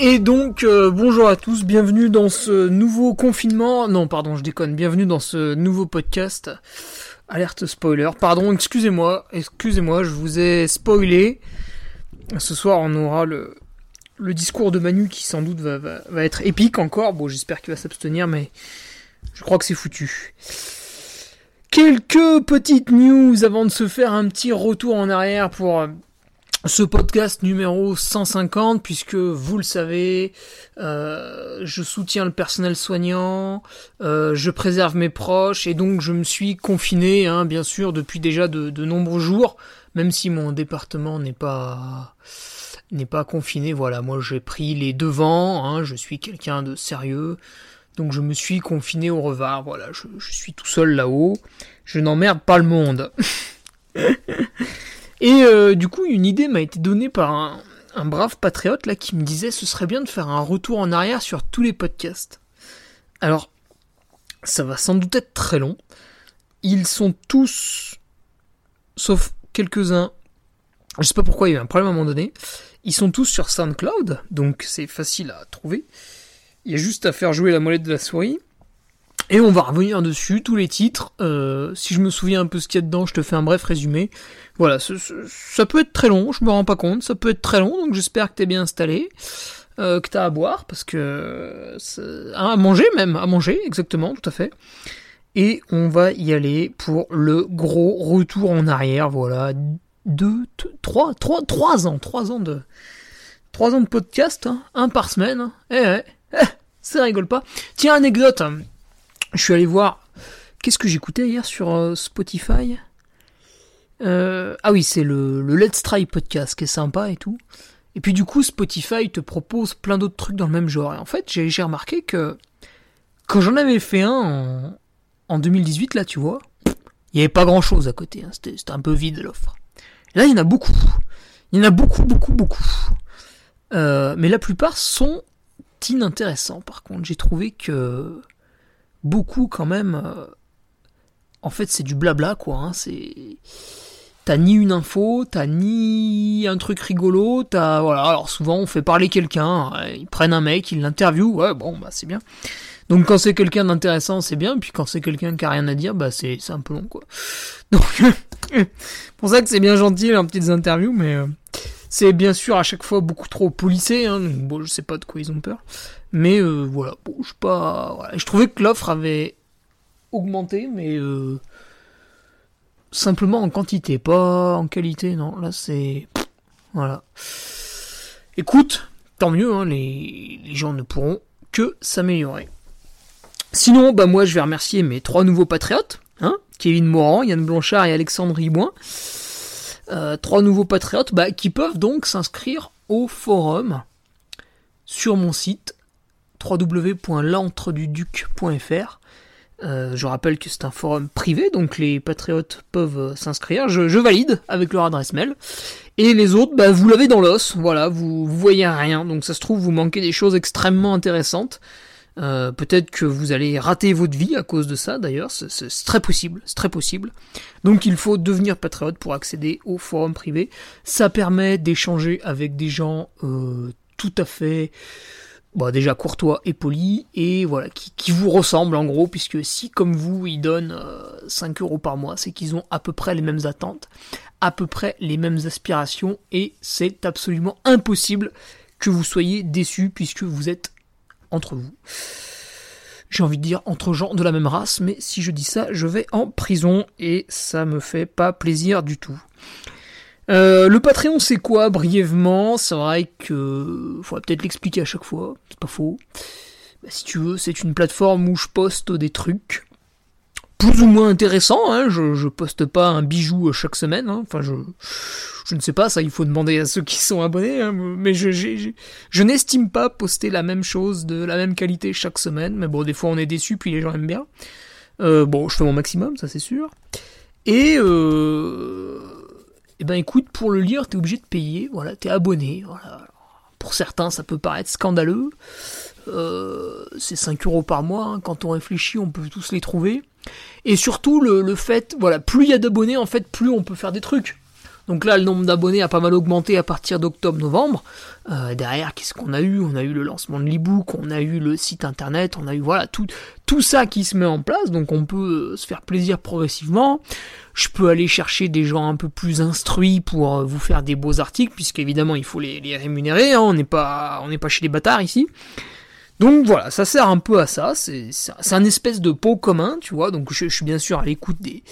Et donc, euh, bonjour à tous, bienvenue dans ce nouveau confinement. Non, pardon, je déconne, bienvenue dans ce nouveau podcast. Alerte spoiler. Pardon, excusez-moi, excusez-moi, je vous ai spoilé. Ce soir, on aura le, discours de Manu qui sans doute va, va, va être épique encore. Bon, j'espère qu'il va s'abstenir, mais je crois que c'est foutu. Quelques petites news avant de se faire un petit retour en arrière pour ce podcast numéro 150, puisque vous le savez, euh, je soutiens le personnel soignant, euh, je préserve mes proches, et donc je me suis confiné, hein, bien sûr, depuis déjà de, nombreux jours, même si mon département n'est pas n'est pas confiné. Voilà, moi j'ai pris les devants, hein, je suis quelqu'un de sérieux, donc je me suis confiné au revoir. Voilà, je suis tout seul là-haut, je n'emmerde pas le monde. Et euh, du coup, une idée m'a été donnée par un, brave patriote là qui me disait ce serait bien de faire un retour en arrière sur tous les podcasts. Alors, ça va sans doute être très long. Ils sont tous, sauf quelques-uns, je sais pas pourquoi il y a eu un problème à un moment donné. Ils sont tous sur SoundCloud, donc c'est facile à trouver. Il y a juste à faire jouer la molette de la souris. Et on va revenir dessus, tous les titres. Euh, si je me souviens un peu ce qu'il y a dedans, je te fais un bref résumé. Voilà, ça, peut être très long, je me rends pas compte, ça peut être très long, donc j'espère que t'es bien installé, euh, que t'as à boire, parce que... À manger même, à manger, exactement, tout à fait. Et on va y aller pour le gros retour en arrière, voilà. Deux, trois, trois, trois ans, trois ans de... Trois ans de podcast, hein, un par semaine. Hein. Eh ouais, eh, ça rigole pas. Tiens, anecdote, je suis allé voir. Qu'est-ce que j'écoutais hier sur euh, Spotify? Euh, Ah oui, c'est le, le, Let's Try podcast qui est sympa et tout. Et puis du coup, Spotify te propose plein d'autres trucs dans le même genre. Et en fait, j'ai remarqué que quand j'en avais fait un en, en, 2018, là, tu vois, il n'y avait pas grand-chose à côté. Hein. C'était un peu vide l'offre. Là, il y en a beaucoup. Il y en a beaucoup, beaucoup, beaucoup. Euh, mais la plupart sont inintéressants. Par contre, j'ai trouvé que beaucoup quand même. Euh, en fait, c'est du blabla quoi. Hein, c'est t'as ni une info, t'as ni un truc rigolo, t'as voilà. Alors souvent on fait parler quelqu'un, ils prennent un mec, ils l'interviewent, ouais bon bah c'est bien. Donc quand c'est quelqu'un d'intéressant c'est bien, puis quand c'est quelqu'un qui a rien à dire, bah c'est c'est un peu long quoi. Donc pour ça que c'est bien gentil leurs petites interviews, mais euh, c'est bien sûr à chaque fois beaucoup trop policé. Hein, donc bon je sais pas de quoi ils ont peur. Mais euh, voilà, bon, je pas. Je trouvais que l'offre avait augmenté, mais euh, simplement en quantité, pas en qualité. Non, là c'est voilà. Écoute, tant mieux. Hein, les, gens ne pourront que s'améliorer. Sinon, bah moi je vais remercier mes trois nouveaux patriotes, hein, Kevin Morand, Yann Blanchard et Alexandre Ribouin. Euh, trois nouveaux patriotes bah, qui peuvent donc s'inscrire au forum sur mon site www.l'entreduduc.fr. Euh, je rappelle que c'est un forum privé, donc les patriotes peuvent s'inscrire. Je, je, valide avec leur adresse mail. Et les autres, bah, vous l'avez dans l'os. Voilà, vous, vous voyez rien. Donc ça se trouve, vous manquez des choses extrêmement intéressantes. Euh, peut-être que vous allez rater votre vie à cause de ça, d'ailleurs, c'est très possible, c'est très possible. Donc il faut devenir patriote pour accéder au forum privé. Ça permet d'échanger avec des gens euh, tout à fait bah, déjà courtois et polis, et voilà, qui, vous ressemblent en gros, puisque si comme vous, ils donnent 5 euh, euros par mois, c'est qu'ils ont à peu près les mêmes attentes, à peu près les mêmes aspirations, et c'est absolument impossible que vous soyez déçus, puisque vous êtes entre vous. J'ai envie de dire entre gens de la même race, mais si je dis ça, je vais en prison, et ça me fait pas plaisir du tout. Euh, le Patreon, c'est quoi brièvement? C'est vrai que faudrait peut-être l'expliquer à chaque fois, c'est pas faux. Bah, si tu veux, c'est une plateforme où je poste des trucs plus ou moins intéressants. Hein. Je, je poste pas un bijou chaque semaine. Hein. Enfin, je, je ne sais pas, ça il faut demander à ceux qui sont abonnés. Hein. Mais je, je n'estime pas poster la même chose de la même qualité chaque semaine. Mais bon, des fois on est déçu, puis les gens aiment bien. Euh, bon, je fais mon maximum, ça c'est sûr. Et euh, eh ben écoute, pour le lire, t'es obligé de payer, voilà, t'es abonné, voilà. Pour certains, ça peut paraître scandaleux. Euh, c'est 5 euros par mois, hein. quand on réfléchit, on peut tous les trouver. Et surtout, le, fait, voilà, plus il y a d'abonnés, en fait, plus on peut faire des trucs. Donc là, le nombre d'abonnés a pas mal augmenté à partir d'octobre-novembre. Euh, derrière, qu'est-ce qu'on a eu? On a eu le lancement de l'ebook, on a eu le site internet, on a eu voilà tout, tout ça qui se met en place. Donc on peut euh, se faire plaisir progressivement. Je peux aller chercher des gens un peu plus instruits pour vous faire des beaux articles, puisqu'évidemment il faut les, rémunérer. Hein. on n'est pas chez les bâtards ici. Donc voilà, ça sert un peu à ça. C'est, un espèce de pot commun, tu vois. Donc je suis bien sûr à l'écoute des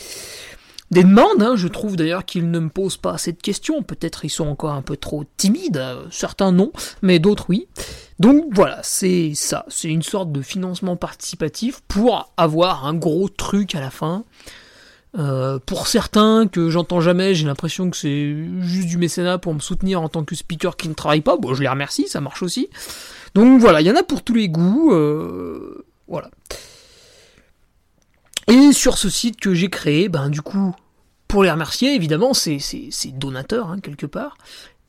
des demandes. Hein. Je trouve d'ailleurs qu'ils ne me posent pas assez de questions. Peut-être ils sont encore un peu trop timides. Certains non, mais d'autres oui. Donc voilà, c'est ça. C'est une sorte de financement participatif pour avoir un gros truc à la fin. Euh, pour certains que j'entends jamais, j'ai l'impression que c'est juste du mécénat pour me soutenir en tant que speaker qui ne travaille pas. Bon, je les remercie, ça marche aussi. Donc voilà, il y en a pour tous les goûts. Euh, voilà. Et sur ce site que j'ai créé, ben du coup, pour les remercier, évidemment, c'est donateurs, hein, quelque part,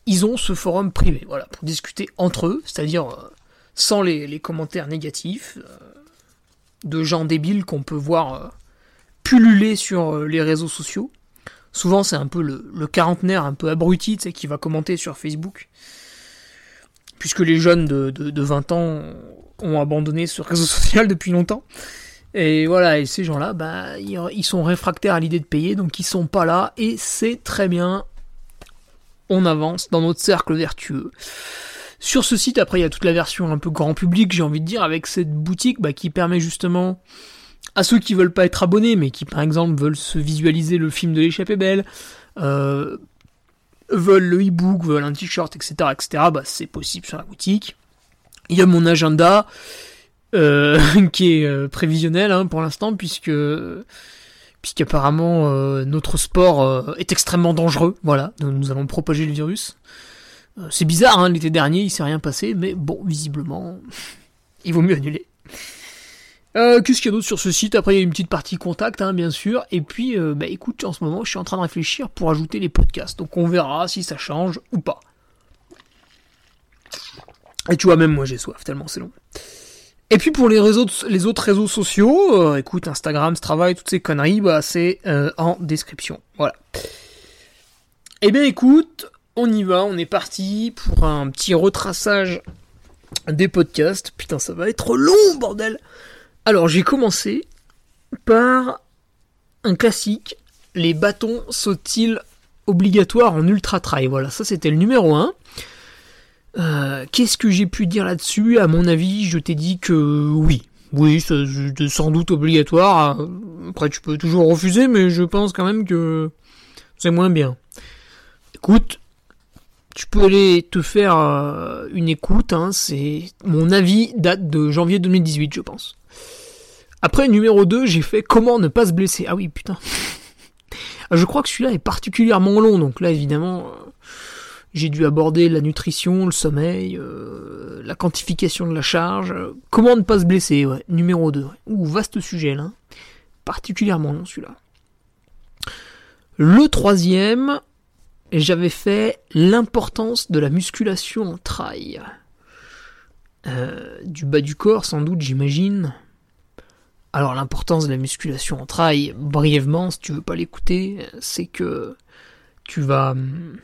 ils ont ce forum privé, voilà, pour discuter entre eux, c'est-à-dire euh, sans les, commentaires négatifs euh, de gens débiles qu'on peut voir pulluler sur les réseaux sociaux. Souvent, c'est un peu le, le, quarantenaire un peu abruti, tu sais, qui va commenter sur Facebook. Puisque les jeunes de, de, de 20 ans ont abandonné ce réseau social depuis longtemps. Et voilà, et ces gens-là, bah, ils sont réfractaires à l'idée de payer, donc ils sont pas là, et c'est très bien. On avance dans notre cercle vertueux. Sur ce site, après, il y a toute la version un peu grand public, j'ai envie de dire, avec cette boutique bah, qui permet justement à ceux qui veulent pas être abonnés, mais qui par exemple veulent se visualiser le film de l'échappée belle, euh, veulent le e-book, veulent un t-shirt, etc., etc., bah, c'est possible sur la boutique. Il y a mon agenda, euh, qui est euh, prévisionnel hein, pour l'instant, puisque puisqu'apparemment euh, notre sport est extrêmement dangereux. Voilà, nous allons propager le virus. c'est bizarre, hein, l'été dernier il s'est rien passé, mais bon, visiblement, il vaut mieux annuler. Qu'est-ce qu'il y a d'autre sur ce site Après, il y a une petite partie contact, hein, bien sûr. Et puis, bah écoute, en ce moment, je suis en train de réfléchir pour ajouter les podcasts. Donc, on verra si ça change ou pas. Et tu vois, même moi, j'ai soif, tellement c'est long. Et puis pour les autres réseaux sociaux, euh, écoute, Instagram, Strava et toutes ces conneries, bah c'est euh, en description. Voilà. Eh bien écoute, on y va, on est parti pour un petit retraçage des podcasts. Putain, ça va être long, bordel. Alors j'ai commencé par un classique, les bâtons sont-ils obligatoires en ultra trail? Voilà, ça c'était le numéro 1. Euh, qu'est-ce que j'ai pu dire là-dessus? À mon avis, je t'ai dit que oui. Oui, c'est sans doute obligatoire. Après, tu peux toujours refuser, mais je pense quand même que c'est moins bien. Écoute, tu peux aller te faire euh, une écoute. Hein, mon avis date de janvier 2018, je pense. Après, numéro 2, j'ai fait comment ne pas se blesser. Ah oui, putain. je crois que celui-là est particulièrement long, donc là, évidemment, j'ai dû aborder la nutrition, le sommeil, euh, la quantification de la charge. Comment ne pas se blesser, ouais. Numéro 2. Ouh, vaste sujet là. Particulièrement long celui-là. Le troisième, j'avais fait l'importance de la musculation en trail. euh, du bas du corps, sans doute, j'imagine. Alors l'importance de la musculation en trail, brièvement, si tu veux pas l'écouter, c'est que tu vas... Hum,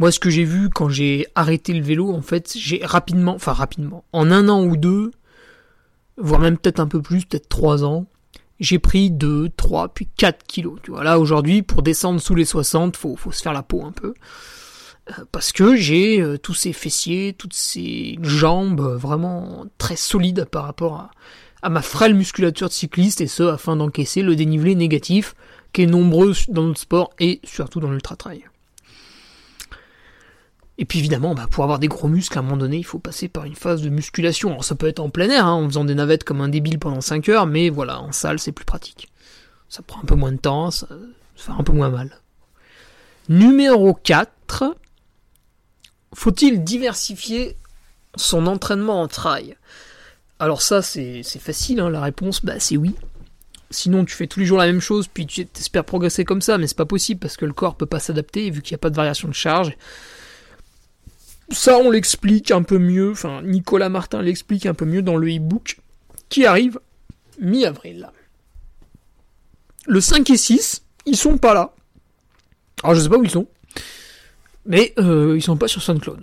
moi, ce que j'ai vu quand j'ai arrêté le vélo, en fait, j'ai rapidement, enfin rapidement, en un an ou deux, voire même peut-être un peu plus, peut-être trois ans, j'ai pris 2, 3, puis 4 kilos. Tu vois, là aujourd'hui, pour descendre sous les 60, faut, faut se faire la peau un peu. Euh, parce que j'ai euh, tous ces fessiers, toutes ces jambes euh, vraiment très solides par rapport à, à ma frêle musculature de cycliste, et ce, afin d'encaisser le dénivelé négatif qui est nombreux dans notre sport et surtout dans l'ultra-trail. Et puis évidemment, bah, pour avoir des gros muscles, à un moment donné, il faut passer par une phase de musculation. Alors ça peut être en plein air, hein, en faisant des navettes comme un débile pendant 5 heures, mais voilà, en salle, c'est plus pratique. Ça prend un peu moins de temps, ça, fait un peu moins mal. Numéro 4. Faut-il diversifier son entraînement en trail? Alors ça, c'est facile, hein, la réponse, bah c'est oui. Sinon, tu fais tous les jours la même chose, puis tu espères progresser comme ça, mais c'est pas possible parce que le corps peut pas s'adapter, vu qu'il n'y a pas de variation de charge. Ça, on l'explique un peu mieux, enfin, Nicolas Martin l'explique un peu mieux dans le e-book qui arrive mi-avril. Le 5 et 6, ils sont pas là. Alors, je sais pas où ils sont, mais euh, ils sont pas sur SoundCloud.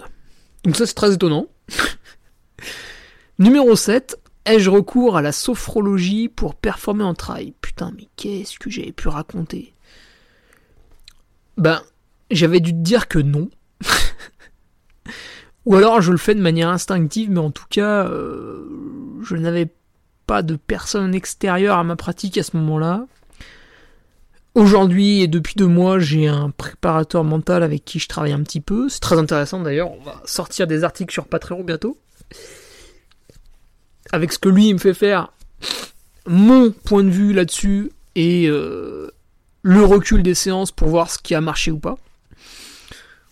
Donc, ça, c'est très étonnant. Numéro 7, ai-je recours à la sophrologie pour performer en trail? Putain, mais qu'est-ce que j'avais pu raconter? Ben, j'avais dû te dire que non. Ou alors je le fais de manière instinctive, mais en tout cas, euh, je n'avais pas de personne extérieure à ma pratique à ce moment-là. Aujourd'hui et depuis deux mois, j'ai un préparateur mental avec qui je travaille un petit peu. C'est très intéressant d'ailleurs. On va sortir des articles sur Patreon bientôt. Avec ce que lui il me fait faire, mon point de vue là-dessus et euh, le recul des séances pour voir ce qui a marché ou pas.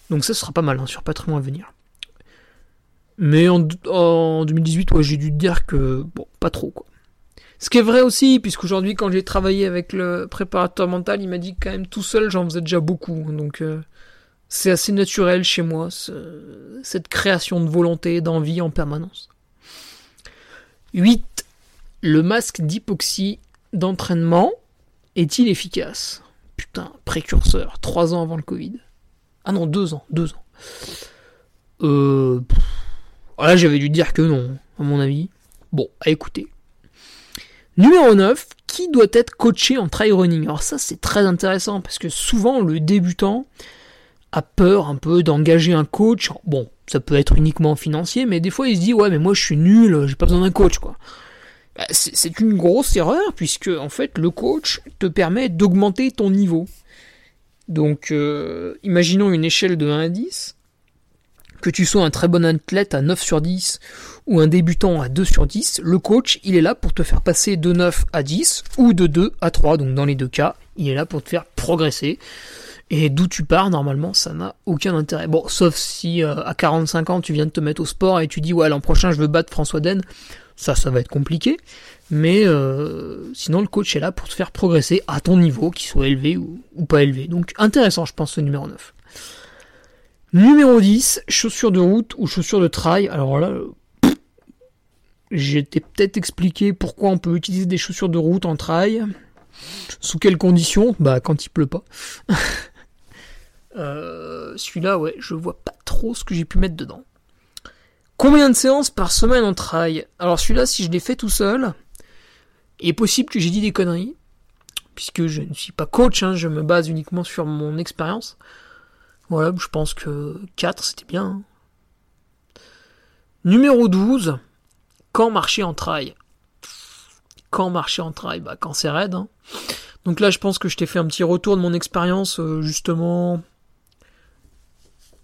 Donc ça sera pas mal hein, sur Patreon à venir. Mais en, 2018, ouais, j'ai dû dire que, bon, pas trop, quoi. Ce qui est vrai aussi, puisqu'aujourd'hui, quand j'ai travaillé avec le préparateur mental, il m'a dit que quand même tout seul, j'en faisais déjà beaucoup. Donc, euh, c'est assez naturel chez moi, cette création de volonté, d'envie en permanence. 8. Le masque d'hypoxie d'entraînement est-il efficace? Putain, précurseur, 3 ans avant le Covid. Ah non, 2 ans, 2 ans. Euh... Là, j'avais dû dire que non, à mon avis. Bon, à écouter. Numéro 9, qui doit être coaché en trail running? Alors ça, c'est très intéressant parce que souvent, le débutant a peur un peu d'engager un coach. Bon, ça peut être uniquement financier, mais des fois, il se dit, ouais, mais moi, je suis nul, j'ai pas besoin d'un coach, quoi. Bah, c'est une grosse erreur puisque, en fait, le coach te permet d'augmenter ton niveau. Donc, euh, imaginons une échelle de 1 à 10 que tu sois un très bon athlète à 9 sur 10 ou un débutant à 2 sur 10, le coach, il est là pour te faire passer de 9 à 10 ou de 2 à 3. Donc dans les deux cas, il est là pour te faire progresser. Et d'où tu pars, normalement, ça n'a aucun intérêt. Bon, sauf si euh, à 45 ans, tu viens de te mettre au sport et tu dis, ouais, l'an prochain, je veux battre François Den. Ça, ça va être compliqué. Mais euh, sinon, le coach est là pour te faire progresser à ton niveau, qu'il soit élevé ou, ou pas élevé. Donc intéressant, je pense, ce numéro 9. Numéro 10, chaussures de route ou chaussures de trail. Alors là, j'étais peut-être expliqué pourquoi on peut utiliser des chaussures de route en trail. Sous quelles conditions? Bah quand il pleut pas. euh, Celui-là, ouais, je vois pas trop ce que j'ai pu mettre dedans. Combien de séances par semaine en trail Alors celui-là, si je l'ai fait tout seul, il est possible que j'ai dit des conneries, puisque je ne suis pas coach, hein, je me base uniquement sur mon expérience. Voilà, je pense que 4 c'était bien. Hein. Numéro 12, quand marcher en trail Quand marcher en trail Bah quand c'est raide. Hein. Donc là je pense que je t'ai fait un petit retour de mon expérience euh, justement.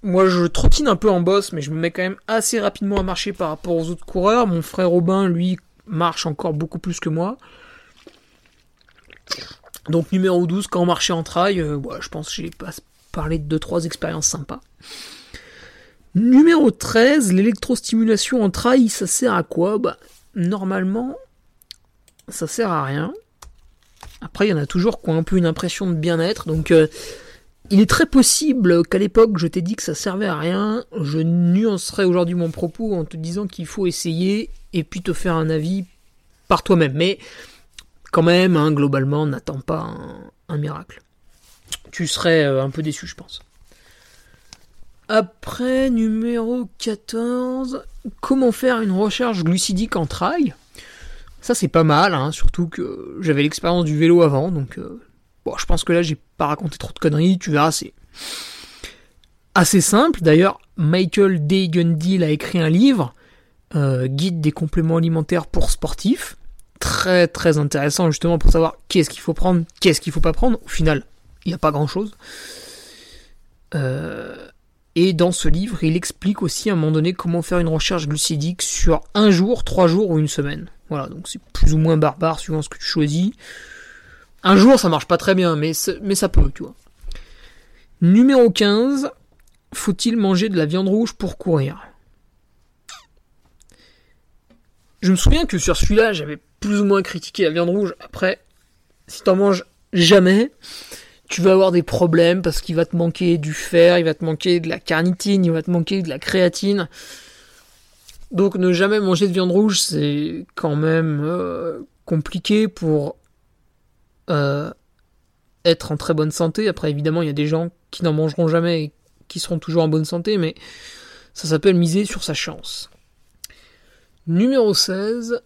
Moi je trottine un peu en boss mais je me mets quand même assez rapidement à marcher par rapport aux autres coureurs. Mon frère Robin lui marche encore beaucoup plus que moi. Donc numéro 12, quand marcher en trail, euh, je pense que j'ai pas parler de 2-3 expériences sympas. Numéro 13, l'électrostimulation en trail, ça sert à quoi? Bah, Normalement, ça sert à rien. Après, il y en a toujours qui ont un peu une impression de bien-être, donc euh, il est très possible qu'à l'époque je t'ai dit que ça servait à rien. Je nuancerai aujourd'hui mon propos en te disant qu'il faut essayer et puis te faire un avis par toi-même. Mais quand même, hein, globalement, n'attends pas un, miracle. Tu serais euh, un peu déçu, je pense. Après, numéro 14, comment faire une recharge glucidique en trail? Ça, c'est pas mal, hein, surtout que j'avais l'expérience du vélo avant, donc euh, bon, je pense que là, j'ai pas raconté trop de conneries, tu verras, c'est assez simple. D'ailleurs, Michael D. Gundil a écrit un livre, euh, Guide des compléments alimentaires pour sportifs, très très intéressant justement pour savoir qu'est-ce qu'il faut prendre, qu'est-ce qu'il faut pas prendre. Au final, il n'y a pas grand-chose. Euh, et dans ce livre, il explique aussi à un moment donné comment faire une recherche glucidique sur un jour, trois jours ou une semaine. Voilà, donc c'est plus ou moins barbare suivant ce que tu choisis. Un jour, ça marche pas très bien, mais, ça peut, tu vois. Numéro 15, faut-il manger de la viande rouge pour courir? Je me souviens que sur celui-là, j'avais plus ou moins critiqué la viande rouge. Après, si t'en manges jamais, tu vas avoir des problèmes parce qu'il va te manquer du fer, il va te manquer de la carnitine, il va te manquer de la créatine. Donc ne jamais manger de viande rouge, c'est quand même euh, compliqué pour euh, être en très bonne santé. Après, évidemment, il y a des gens qui n'en mangeront jamais et qui seront toujours en bonne santé, mais ça s'appelle miser sur sa chance. Numéro 16,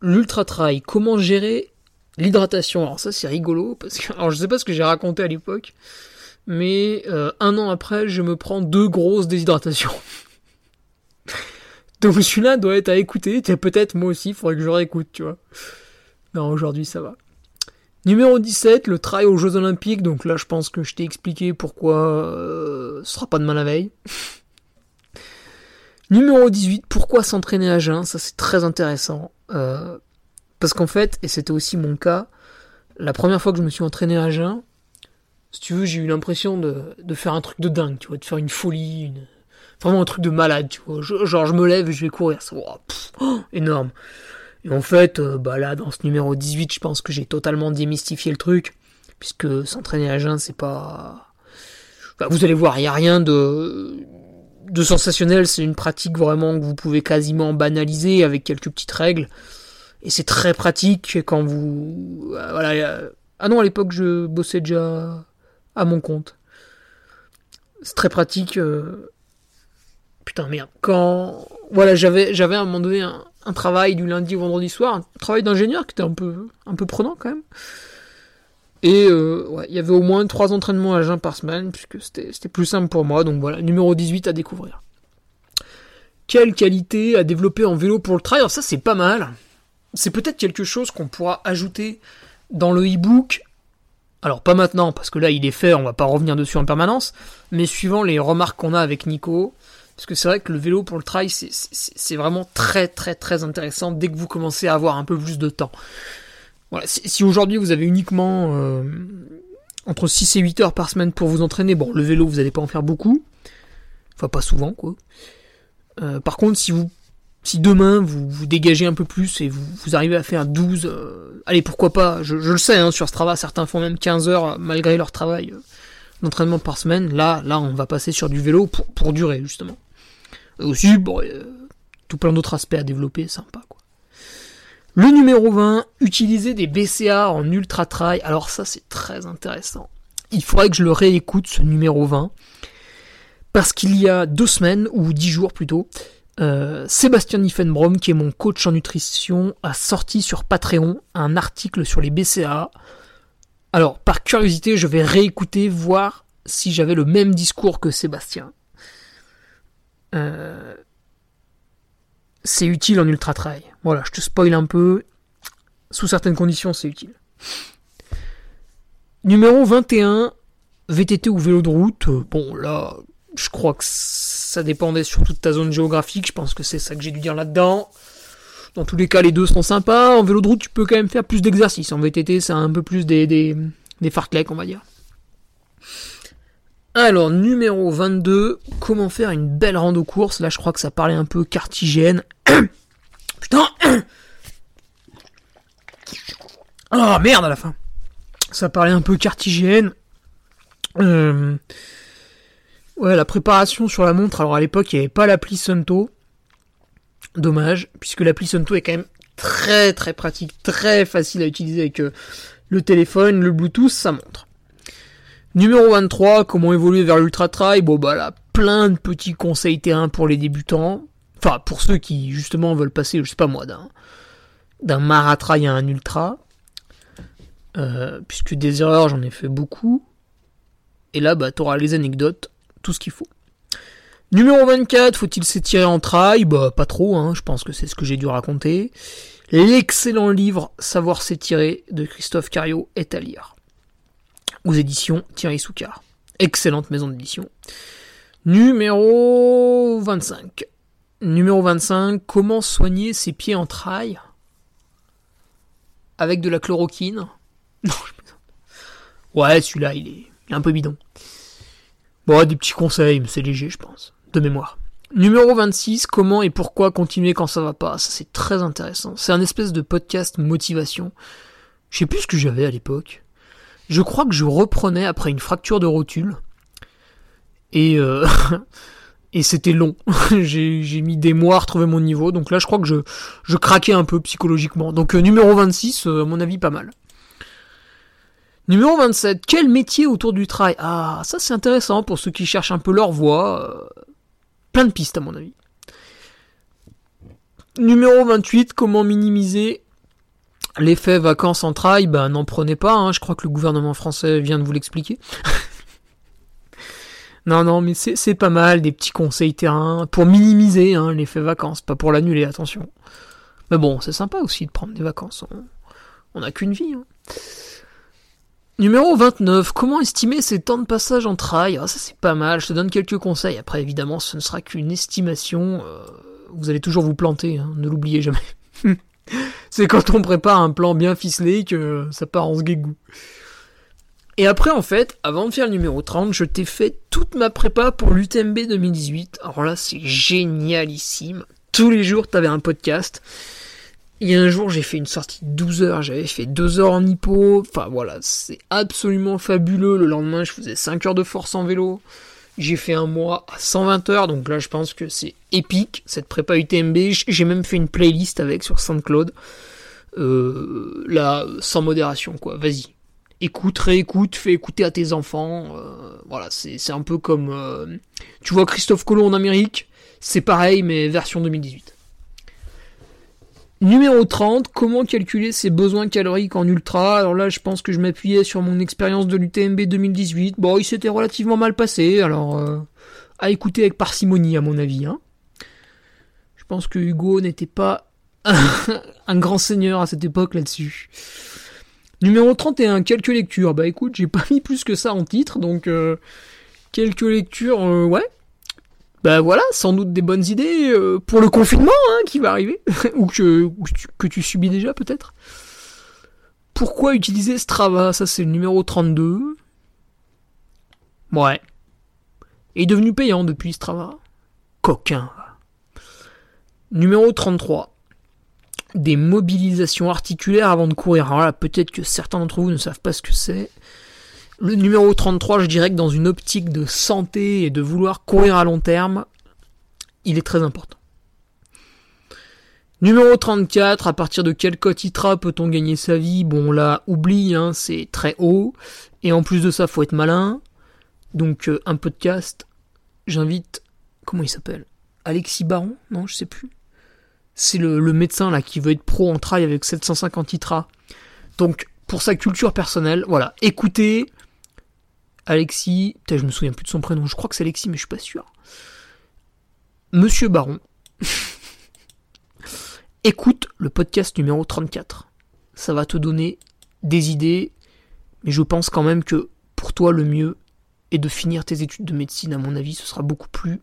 l'ultra trail. Comment gérer L'hydratation, alors ça c'est rigolo, parce que alors je sais pas ce que j'ai raconté à l'époque, mais euh, un an après, je me prends deux grosses déshydratations. Donc celui-là doit être à écouter, peut-être moi aussi, il faudrait que je réécoute, tu vois. Non, aujourd'hui ça va. Numéro 17, le trail aux Jeux Olympiques, donc là je pense que je t'ai expliqué pourquoi euh, ce sera pas demain la veille. Numéro 18, pourquoi s'entraîner à jeun, ça c'est très intéressant. Euh, parce qu'en fait, et c'était aussi mon cas, la première fois que je me suis entraîné à jeun, si tu veux, j'ai eu l'impression de, de, faire un truc de dingue, tu vois, de faire une folie, une... vraiment un truc de malade, tu vois. genre, je me lève et je vais courir, c'est oh, énorme. Et en fait, euh, bah là, dans ce numéro 18, je pense que j'ai totalement démystifié le truc, puisque s'entraîner à jeun, c'est pas... Bah, vous allez voir, il n'y a rien de, de sensationnel, c'est une pratique vraiment que vous pouvez quasiment banaliser avec quelques petites règles. Et c'est très pratique quand vous... Euh, voilà, ah non, à l'époque, je bossais déjà à mon compte. C'est très pratique. Euh, putain, merde. Quand... Voilà, j'avais, j'avais à un moment donné un, travail du lundi au vendredi soir, un travail d'ingénieur qui était un peu, un peu prenant quand même. Et euh, il y avait au moins trois entraînements à jeun par semaine, puisque c'était, plus simple pour moi. Donc voilà, numéro 18 à découvrir. Quelle qualité à développer en vélo pour le trail? Ça, c'est pas mal c'est peut-être quelque chose qu'on pourra ajouter dans le e-book. Alors pas maintenant, parce que là il est fait, on va pas revenir dessus en permanence, mais suivant les remarques qu'on a avec Nico, parce que c'est vrai que le vélo pour le trail, c'est vraiment très très très intéressant dès que vous commencez à avoir un peu plus de temps. Voilà, si, aujourd'hui vous avez uniquement euh, entre 6 et 8 heures par semaine pour vous entraîner, bon le vélo vous n'allez pas en faire beaucoup, enfin pas souvent quoi. Euh, par contre si vous si demain vous, vous dégagez un peu plus et vous, arrivez à faire 12, euh, allez pourquoi pas, je, le sais, hein, sur Strava certains font même 15 heures malgré leur travail euh, d'entraînement par semaine, là, là on va passer sur du vélo pour, pour durer justement. Aussi, bon, euh, tout plein d'autres aspects à développer, sympa quoi. Le numéro 20, utiliser des BCA en ultra trail, alors ça c'est très intéressant. Il faudrait que je le réécoute ce numéro 20, parce qu'il y a deux semaines, ou dix jours plutôt, euh, Sébastien Niffenbrom, qui est mon coach en nutrition, a sorti sur Patreon un article sur les BCA. Alors, par curiosité, je vais réécouter, voir si j'avais le même discours que Sébastien. Euh, c'est utile en ultra trail. Voilà, je te spoil un peu. Sous certaines conditions, c'est utile. Numéro 21, VTT ou vélo de route. Bon, là, je crois que ça dépendait surtout de ta zone géographique. Je pense que c'est ça que j'ai dû dire là-dedans. Dans tous les cas, les deux sont sympas. En vélo de route, tu peux quand même faire plus d'exercices. En VTT, c'est un peu plus des, des, on va dire. Alors, numéro 22, comment faire une belle rando course? Là, je crois que ça parlait un peu cartigène. Putain Oh merde à la fin Ça parlait un peu cartigène. Euh, ouais, la préparation sur la montre. Alors à l'époque, il n'y avait pas l'appli Sunto. Dommage, puisque l'appli Sunto est quand même très très pratique, très facile à utiliser avec euh, le téléphone, le Bluetooth, ça montre. Numéro 23, comment évoluer vers l'ultra trail? Bon bah là, plein de petits conseils terrain pour les débutants. Enfin, pour ceux qui justement veulent passer, je sais pas moi, d'un d'un maratrail à un ultra. Euh, puisque des erreurs, j'en ai fait beaucoup. Et là, bah, t'auras les anecdotes, tout ce qu'il faut. Numéro 24, faut-il s'étirer en trail? Bah, pas trop, hein, je pense que c'est ce que j'ai dû raconter. L'excellent livre Savoir s'étirer de Christophe Cario est à lire. Aux éditions Thierry Soucard. Excellente maison d'édition. Numéro 25. Numéro 25, comment soigner ses pieds en trail Avec de la chloroquine? Non, je Ouais, celui-là, il est, un peu bidon. Bon, des petits conseils, mais c'est léger, je pense de mémoire. Numéro 26, comment et pourquoi continuer quand ça va pas? Ça c'est très intéressant. C'est un espèce de podcast motivation. Je sais plus ce que j'avais à l'époque. Je crois que je reprenais après une fracture de rotule. Et, euh, et c'était long. j'ai mis des mois à retrouver mon niveau. Donc là je crois que je, je craquais un peu psychologiquement. Donc euh, numéro 26, euh, à mon avis pas mal. Numéro 27, quel métier autour du trail Ah, ça c'est intéressant pour ceux qui cherchent un peu leur voie plein de pistes à mon avis. Numéro 28, comment minimiser l'effet vacances en trail Ben n'en prenez pas, hein. je crois que le gouvernement français vient de vous l'expliquer. non, non, mais c'est pas mal, des petits conseils terrain pour minimiser hein, l'effet vacances, pas pour l'annuler, attention. Mais bon, c'est sympa aussi de prendre des vacances, on n'a qu'une vie. Hein. Numéro 29. Comment estimer ses temps de passage en trail? Ah, Ça c'est pas mal, je te donne quelques conseils. Après évidemment ce ne sera qu'une estimation. Euh, vous allez toujours vous planter, hein, ne l'oubliez jamais. c'est quand on prépare un plan bien ficelé que ça part en guégou. Et après en fait, avant de faire le numéro 30, je t'ai fait toute ma prépa pour l'UTMB 2018. Alors là c'est génialissime. Tous les jours t'avais un podcast. Il y a un jour, j'ai fait une sortie de 12 heures, j'avais fait 2 heures en hippo. Enfin voilà, c'est absolument fabuleux. Le lendemain, je faisais 5 heures de force en vélo. J'ai fait un mois à 120 heures, donc là, je pense que c'est épique, cette prépa UTMB. J'ai même fait une playlist avec sur SoundCloud. Euh, là, sans modération, quoi. Vas-y. Écoute, réécoute, fais écouter à tes enfants. Euh, voilà, c'est un peu comme... Euh, tu vois Christophe Colomb en Amérique? C'est pareil, mais version 2018. Numéro 30, comment calculer ses besoins caloriques en ultra? Alors là, je pense que je m'appuyais sur mon expérience de l'UTMB 2018. Bon, il s'était relativement mal passé, alors euh, à écouter avec parcimonie à mon avis. Hein. Je pense que Hugo n'était pas un grand seigneur à cette époque là-dessus. Numéro 31, quelques lectures. Bah écoute, j'ai pas mis plus que ça en titre, donc euh, quelques lectures, euh, ouais, bah voilà, sans doute des bonnes idées euh, pour le confinement hein, qui va arriver, ou, que, tu, subis déjà peut-être. Pourquoi utiliser Strava? Ça c'est le numéro 32. Ouais. Est devenu payant depuis Strava. Coquin. Numéro 33. Des mobilisations articulaires avant de courir. Alors là, peut-être que certains d'entre vous ne savent pas ce que c'est. Le numéro 33, je dirais que dans une optique de santé et de vouloir courir à long terme, il est très important. Numéro 34, à partir de quel quotitra peut-on gagner sa vie? Bon là, oublie, hein, c'est très haut. Et en plus de ça, faut être malin. Donc euh, un podcast, j'invite, comment il s'appelle? Alexis Baron Non, je sais plus. C'est le, le, médecin là qui veut être pro en trail avec 750 ITRA. Donc pour sa culture personnelle, voilà, écoutez, Alexis, peut-être je me souviens plus de son prénom, je crois que c'est Alexis, mais je suis pas sûr. Monsieur Baron, écoute le podcast numéro 34. Ça va te donner des idées, mais je pense quand même que pour toi le mieux est de finir tes études de médecine, à mon avis, ce sera beaucoup plus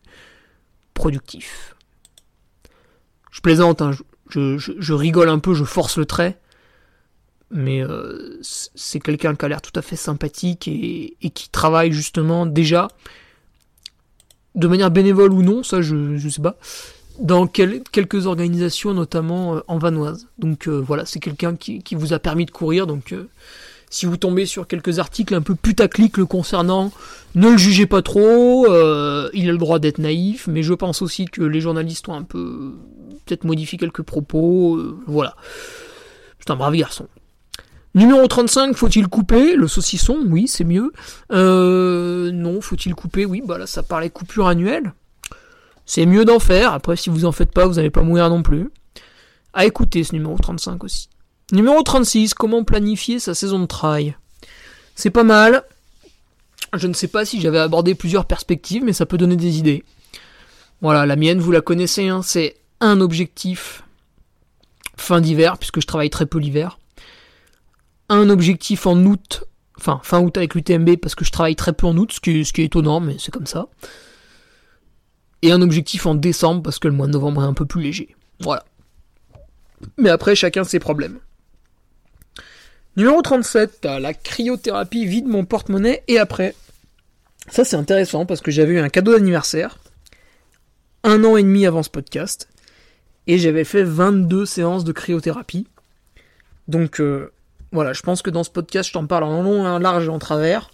productif. Je plaisante, hein, je rigole un peu, je force le trait, mais euh, c'est quelqu'un qui a l'air tout à fait sympathique et, qui travaille justement déjà de manière bénévole ou non, ça je ne sais pas, dans quelques organisations notamment euh, en vanoise. Donc euh, voilà, c'est quelqu'un qui, vous a permis de courir, donc Si vous tombez sur quelques articles un peu putaclic le concernant, ne le jugez pas trop, euh, il a le droit d'être naïf, mais je pense aussi que les journalistes ont un peu peut-être modifié quelques propos, euh, voilà. C'est un brave garçon. Numéro 35, faut-il couper Le saucisson, oui, c'est mieux. Euh, non, faut-il couper? Oui, bah là, ça parlait coupure annuelle. C'est mieux d'en faire. Après, si vous en faites pas, vous n'allez pas mourir non plus. À écouter ce numéro 35 aussi. Numéro 36, comment planifier sa saison de travail C'est pas mal. Je ne sais pas si j'avais abordé plusieurs perspectives, mais ça peut donner des idées. Voilà, la mienne, vous la connaissez, hein, c'est un objectif fin d'hiver, puisque je travaille très peu l'hiver. Un objectif en août, enfin fin août avec l'UTMB, parce que je travaille très peu en août, ce qui, est étonnant, mais c'est comme ça. Et un objectif en décembre, parce que le mois de novembre est un peu plus léger. Voilà. Mais après, chacun ses problèmes. Numéro 37, la cryothérapie vide mon porte-monnaie et après. Ça c'est intéressant parce que j'avais eu un cadeau d'anniversaire un an et demi avant ce podcast et j'avais fait 22 séances de cryothérapie. Donc euh, voilà, je pense que dans ce podcast je t'en parle en long, en large et en travers.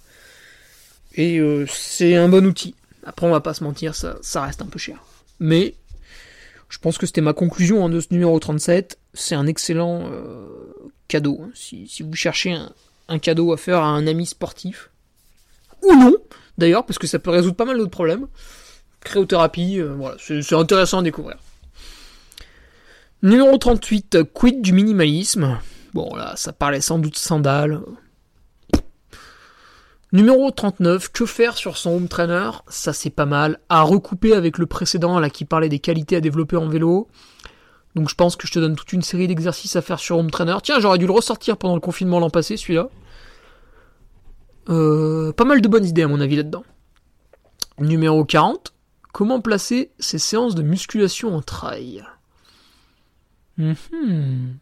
Et euh, c'est un bon outil. Après on va pas se mentir, ça, reste un peu cher. Mais je pense que c'était ma conclusion hein, de ce numéro 37. C'est un excellent euh, cadeau. Hein. Si, vous cherchez un, cadeau à faire à un ami sportif, ou non, d'ailleurs, parce que ça peut résoudre pas mal d'autres problèmes. Cryothérapie, euh, voilà, c'est intéressant à découvrir. Numéro 38, quid du minimalisme? Bon là, ça parlait sans doute sandales. Numéro 39, que faire sur son home trainer? Ça c'est pas mal. À recouper avec le précédent là qui parlait des qualités à développer en vélo. Donc je pense que je te donne toute une série d'exercices à faire sur home trainer. Tiens, j'aurais dû le ressortir pendant le confinement l'an passé celui-là. Euh, pas mal de bonnes idées à mon avis là-dedans. Numéro 40, comment placer ces séances de musculation en trail? Mhm.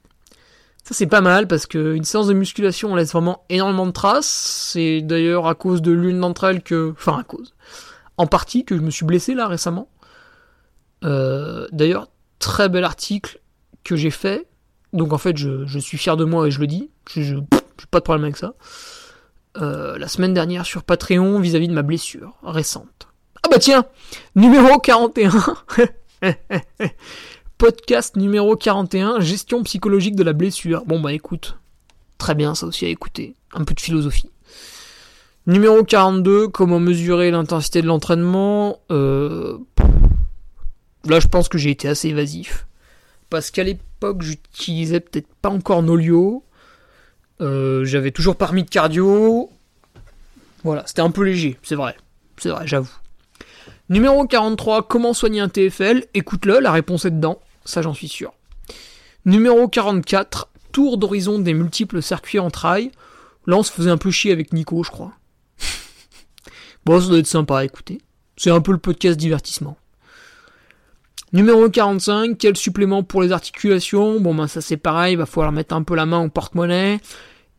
Ça c'est pas mal parce qu'une séance de musculation on laisse vraiment énormément de traces. C'est d'ailleurs à cause de l'une d'entre elles que... Enfin à cause. En partie que je me suis blessé là récemment. Euh, d'ailleurs, très bel article que j'ai fait. Donc en fait je, suis fier de moi et je le dis. Je n'ai pas de problème avec ça. Euh, la semaine dernière sur Patreon vis-à-vis -vis de ma blessure récente. Ah bah tiens Numéro 41 podcast numéro 41, gestion psychologique de la blessure. Bon bah écoute, très bien ça aussi à écouter, un peu de philosophie. Numéro 42, comment mesurer l'intensité de l'entraînement euh, Là je pense que j'ai été assez évasif. Parce qu'à l'époque j'utilisais peut-être pas encore Nolio. Euh, j'avais toujours pas remis de cardio. Voilà, c'était un peu léger, c'est vrai. C'est vrai, j'avoue. Numéro 43, comment soigner un TFL Écoute-le, la réponse est dedans ça j'en suis sûr. Numéro 44, tour d'horizon des multiples circuits en trail. Là on se faisait un peu chier avec Nico, je crois. bon, ça doit être sympa à écouter. C'est un peu le podcast divertissement. Numéro 45, quel supplément pour les articulations? Bon ben ça c'est pareil, il va falloir mettre un peu la main au porte-monnaie.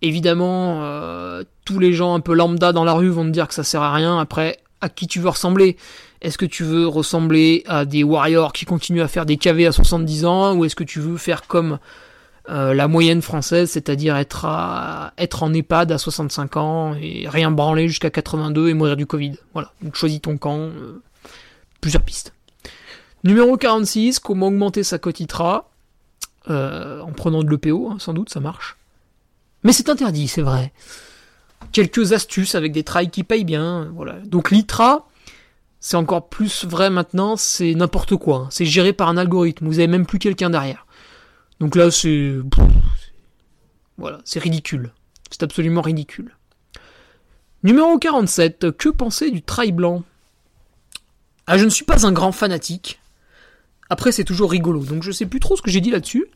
Évidemment, euh, tous les gens un peu lambda dans la rue vont te dire que ça sert à rien. Après, à qui tu veux ressembler est-ce que tu veux ressembler à des warriors qui continuent à faire des KV à 70 ans ou est-ce que tu veux faire comme euh, la moyenne française, c'est-à-dire être, à, être en EHPAD à 65 ans et rien branler jusqu'à 82 et mourir du Covid? Voilà, donc choisis ton camp. Euh, plusieurs pistes. Numéro 46, comment augmenter sa cotitra euh, En prenant de l'EPO, hein, sans doute, ça marche. Mais c'est interdit, c'est vrai. Quelques astuces avec des trails qui payent bien. Voilà. Donc l'ITRA, c'est encore plus vrai maintenant, c'est n'importe quoi. Hein. C'est géré par un algorithme, vous avez même plus quelqu'un derrière. Donc là, c'est... Voilà, c'est ridicule. C'est absolument ridicule. Numéro 47, que penser du trail blanc? Ah, je ne suis pas un grand fanatique. Après, c'est toujours rigolo, donc je sais plus trop ce que j'ai dit là-dessus.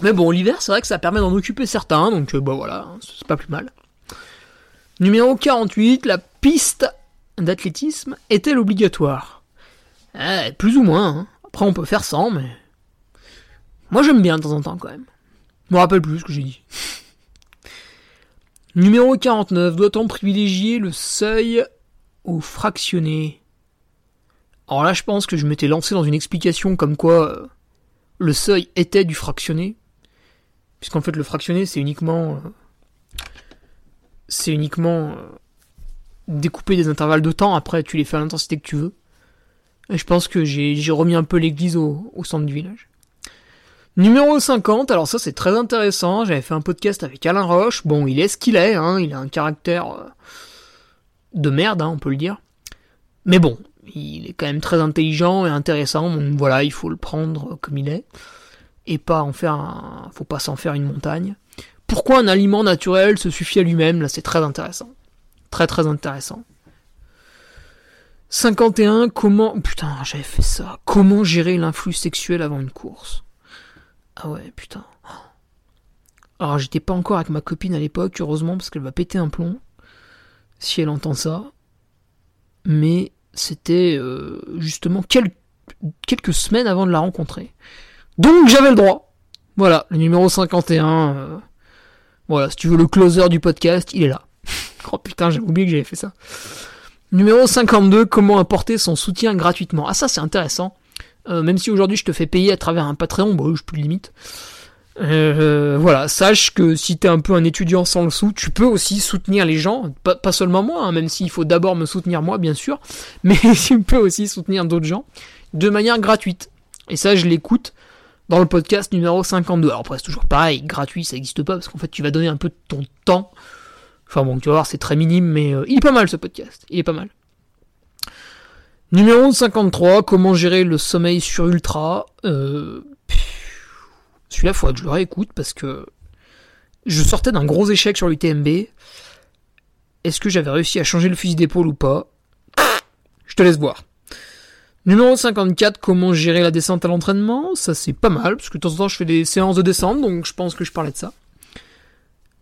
Mais bon, l'hiver, c'est vrai que ça permet d'en occuper certains, donc euh, bah voilà, hein, c'est pas plus mal. Numéro 48, la piste d'athlétisme est-elle obligatoire eh, Plus ou moins. Hein. Après, on peut faire sans, mais. Moi, j'aime bien de temps en temps quand même. Je me rappelle plus ce que j'ai dit. Numéro 49. Doit-on privilégier le seuil au fractionné? Alors là, je pense que je m'étais lancé dans une explication comme quoi euh, le seuil était du fractionné. puisqu'en fait le fractionné c'est uniquement euh, c'est uniquement euh, découper des intervalles de temps, après tu les fais à l'intensité que tu veux. Et je pense que j'ai remis un peu l'église au, au centre du village. Numéro 50, alors ça c'est très intéressant, j'avais fait un podcast avec Alain Roche, bon il est ce qu'il est, hein, il a un caractère euh, de merde, hein, on peut le dire. Mais bon, il est quand même très intelligent et intéressant, donc voilà, il faut le prendre comme il est. Et pas en faire un... faut pas s'en faire une montagne. Pourquoi un aliment naturel se suffit à lui-même? Là c'est très intéressant. Très très intéressant. 51, comment... Putain, j'avais fait ça. Comment gérer l'influx sexuel avant une course? Ah ouais, putain. Alors j'étais pas encore avec ma copine à l'époque, heureusement, parce qu'elle va péter un plomb. Si elle entend ça. Mais c'était euh, justement quelques semaines avant de la rencontrer. Donc j'avais le droit. Voilà, le numéro 51. Euh, voilà, si tu veux le closer du podcast, il est là. oh putain, j'ai oublié que j'avais fait ça. Numéro 52, comment apporter son soutien gratuitement. Ah ça c'est intéressant. Euh, même si aujourd'hui je te fais payer à travers un Patreon, bon, je plus limite. Euh, voilà, sache que si t'es un peu un étudiant sans le sou, tu peux aussi soutenir les gens, pas, seulement moi, hein, même s'il faut d'abord me soutenir moi, bien sûr, mais tu peux aussi soutenir d'autres gens de manière gratuite. Et ça, je l'écoute dans le podcast numéro 52. Alors après, c'est toujours pareil, gratuit, ça n'existe pas, parce qu'en fait, tu vas donner un peu de ton temps. Enfin bon, tu vas voir, c'est très minime, mais euh, il est pas mal ce podcast, il est pas mal. Numéro 53, comment gérer le sommeil sur Ultra euh, Celui-là, il faudrait que je le réécoute parce que je sortais d'un gros échec sur l'UTMB. Est-ce que j'avais réussi à changer le fusil d'épaule ou pas? Je te laisse voir. Numéro 54, comment gérer la descente à l'entraînement? Ça c'est pas mal, parce que de temps en temps je fais des séances de descente, donc je pense que je parlais de ça.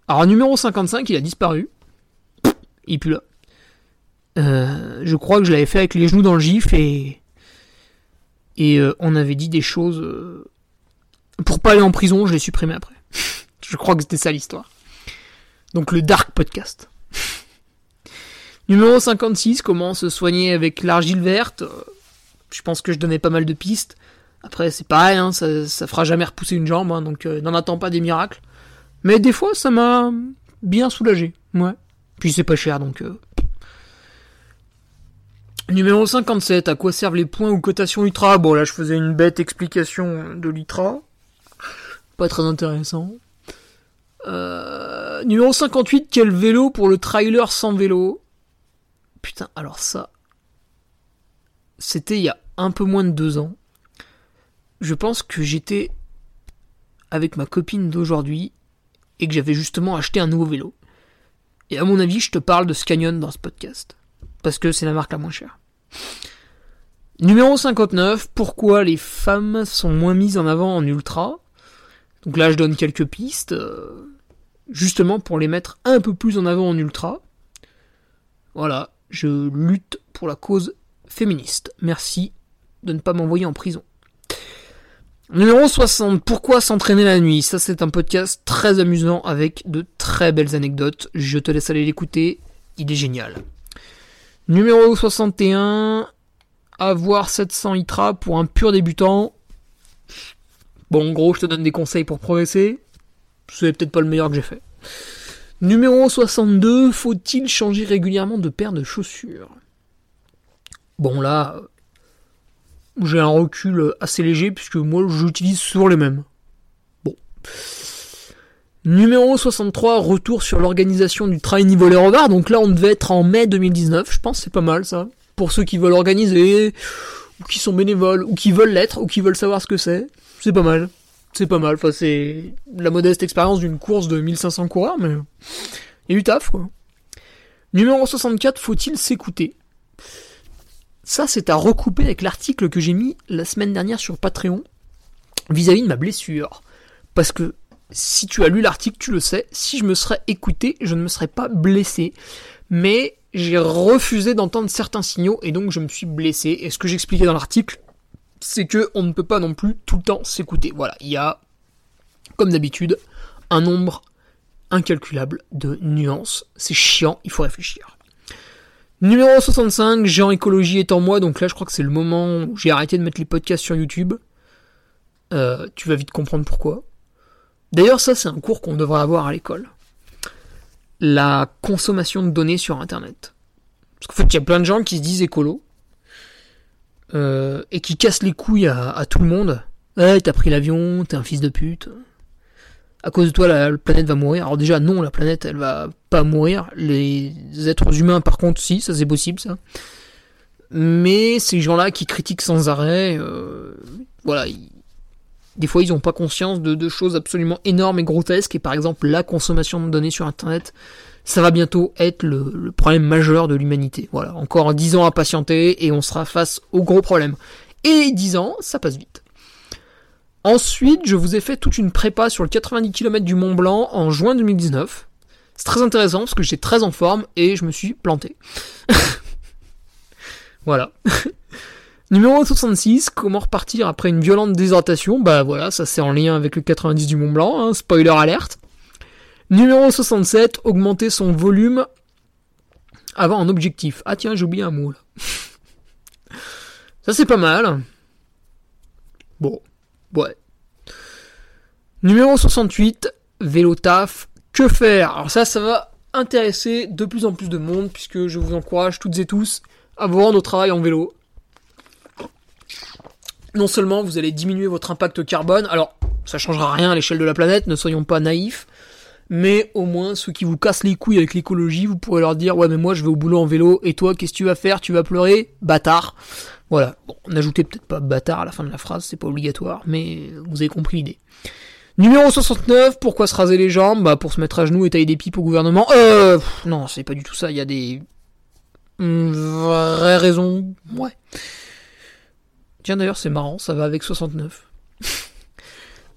Alors numéro 55, il a disparu. Il plus là. Euh, je crois que je l'avais fait avec les genoux dans le gif et et euh, on avait dit des choses euh, pour pas aller en prison. Je l'ai supprimé après. je crois que c'était ça l'histoire. Donc le dark podcast. Numéro 56, comment se soigner avec l'argile verte. Je pense que je donnais pas mal de pistes. Après, c'est pareil, hein, ça, ça fera jamais repousser une jambe, hein, donc n'en attends pas des miracles. Mais des fois, ça m'a bien soulagé. Ouais. Puis c'est pas cher, donc Numéro 57, à quoi servent les points ou cotations Ultra? Bon là je faisais une bête explication de l'Itra. Pas très intéressant. Euh, numéro 58, quel vélo pour le trailer sans vélo? Putain, alors ça... C'était il y a un peu moins de deux ans. Je pense que j'étais avec ma copine d'aujourd'hui et que j'avais justement acheté un nouveau vélo. Et à mon avis, je te parle de Scanion dans ce podcast parce que c'est la marque la moins chère. Numéro 59, pourquoi les femmes sont moins mises en avant en ultra? Donc là je donne quelques pistes, euh, justement pour les mettre un peu plus en avant en ultra. Voilà, je lutte pour la cause féministe. Merci de ne pas m'envoyer en prison. Numéro 60, pourquoi s'entraîner la nuit? Ça c'est un podcast très amusant avec de très belles anecdotes. Je te laisse aller l'écouter, il est génial. Numéro 61, avoir 700 ITRA pour un pur débutant. Bon, en gros, je te donne des conseils pour progresser. C'est peut-être pas le meilleur que j'ai fait. Numéro 62, faut-il changer régulièrement de paire de chaussures? Bon, là, j'ai un recul assez léger puisque moi, j'utilise toujours les mêmes. Bon. Numéro 63, retour sur l'organisation du trail niveau les Donc là, on devait être en mai 2019. Je pense c'est pas mal ça. Pour ceux qui veulent organiser, ou qui sont bénévoles, ou qui veulent l'être, ou qui veulent savoir ce que c'est. C'est pas mal. C'est pas mal. Enfin, c'est la modeste expérience d'une course de 1500 coureurs, mais il y a eu taf, quoi. Numéro 64, faut-il s'écouter? Ça, c'est à recouper avec l'article que j'ai mis la semaine dernière sur Patreon vis à -vis de ma blessure. Parce que si tu as lu l'article, tu le sais, si je me serais écouté, je ne me serais pas blessé. Mais j'ai refusé d'entendre certains signaux et donc je me suis blessé. Et ce que j'expliquais dans l'article, c'est que on ne peut pas non plus tout le temps s'écouter. Voilà, il y a, comme d'habitude, un nombre incalculable de nuances. C'est chiant, il faut réfléchir. Numéro 65, Jean Écologie est en moi, donc là je crois que c'est le moment où j'ai arrêté de mettre les podcasts sur YouTube. Euh, tu vas vite comprendre pourquoi. D'ailleurs, ça, c'est un cours qu'on devrait avoir à l'école. La consommation de données sur Internet. Parce qu'en fait, il y a plein de gens qui se disent écolo. Euh, et qui cassent les couilles à, tout le monde. Ouais, t'as pris l'avion, t'es un fils de pute. À cause de toi, la, planète va mourir. Alors déjà, non, la planète, elle va pas mourir. Les êtres humains, par contre, si, ça c'est possible, ça. Mais ces gens-là qui critiquent sans arrêt, euh, voilà, des fois ils n'ont pas conscience de, choses absolument énormes et grotesques, et par exemple la consommation de données sur Internet, ça va bientôt être le, problème majeur de l'humanité. Voilà, encore 10 ans à patienter, et on sera face au gros problème. Et 10 ans, ça passe vite. Ensuite, je vous ai fait toute une prépa sur le 90 km du Mont Blanc en juin 2019. C'est très intéressant parce que j'étais très en forme et je me suis planté. voilà. Numéro 66, comment repartir après une violente déshydratation Bah voilà, ça c'est en lien avec le 90 du Mont Blanc, hein, spoiler alerte. Numéro 67, augmenter son volume avant un objectif. Ah tiens, j'ai oublié un mot là. ça c'est pas mal. Bon, ouais. Numéro 68, vélo taf, que faire? Alors ça, ça va intéresser de plus en plus de monde puisque je vous encourage toutes et tous à vous rendre au travail en vélo non seulement vous allez diminuer votre impact carbone, alors ça changera rien à l'échelle de la planète, ne soyons pas naïfs, mais au moins ceux qui vous cassent les couilles avec l'écologie, vous pourrez leur dire ouais mais moi je vais au boulot en vélo et toi qu'est-ce que tu vas faire? Tu vas pleurer? Bâtard. Voilà. Bon, n'ajoutez peut-être pas bâtard à la fin de la phrase, c'est pas obligatoire, mais vous avez compris l'idée. Numéro 69, pourquoi se raser les jambes? Bah pour se mettre à genoux et tailler des pipes au gouvernement. Euh non, c'est pas du tout ça, il y a des vraies raisons. Ouais. Tiens, d'ailleurs, c'est marrant, ça va avec 69.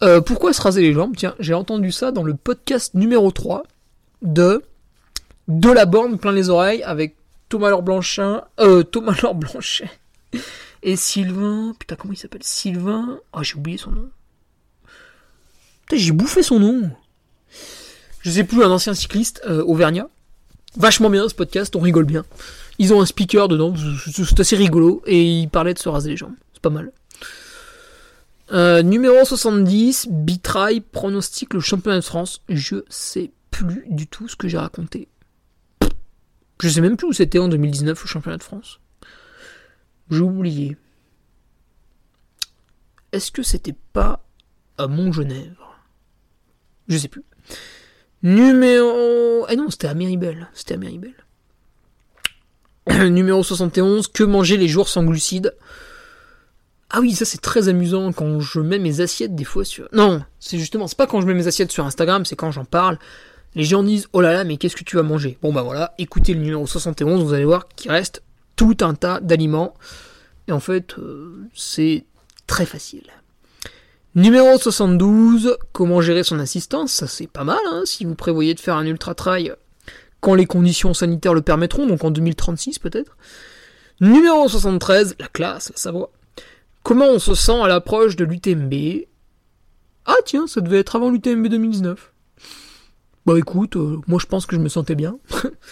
Euh, pourquoi se raser les jambes? Tiens, j'ai entendu ça dans le podcast numéro 3 de De la borne plein les oreilles avec Thomas Laure Blanchin, euh, Thomas Laure Blanchet et Sylvain. Putain, comment il s'appelle? Sylvain. Ah, oh, j'ai oublié son nom. Putain, j'ai bouffé son nom. Je sais plus, un ancien cycliste euh, auvergnat. Vachement bien ce podcast, on rigole bien. Ils ont un speaker dedans, c'est assez rigolo, et il parlait de se raser les jambes pas mal. Euh, numéro 70, Bitrai pronostique le championnat de France. Je sais plus du tout ce que j'ai raconté. Je sais même plus où c'était en 2019 au championnat de France. J'ai oublié. Est-ce que c'était pas à Montgenèvre? Je sais plus. Numéro. Eh non, c'était à Miribel. C'était à Miribel. Numéro 71, que manger les jours sans glucides? Ah oui, ça c'est très amusant quand je mets mes assiettes des fois sur. Non, c'est justement, c'est pas quand je mets mes assiettes sur Instagram, c'est quand j'en parle. Les gens disent Oh là là, mais qu'est-ce que tu vas manger? Bon bah voilà, écoutez le numéro 71, vous allez voir qu'il reste tout un tas d'aliments. Et en fait, euh, c'est très facile. Numéro 72, comment gérer son assistance? Ça c'est pas mal, hein, si vous prévoyez de faire un ultra trail quand les conditions sanitaires le permettront, donc en 2036 peut-être. Numéro 73, la classe, la Savoie. Comment on se sent à l'approche de l'UTMB Ah tiens, ça devait être avant l'UTMB 2019. Bah écoute, euh, moi je pense que je me sentais bien.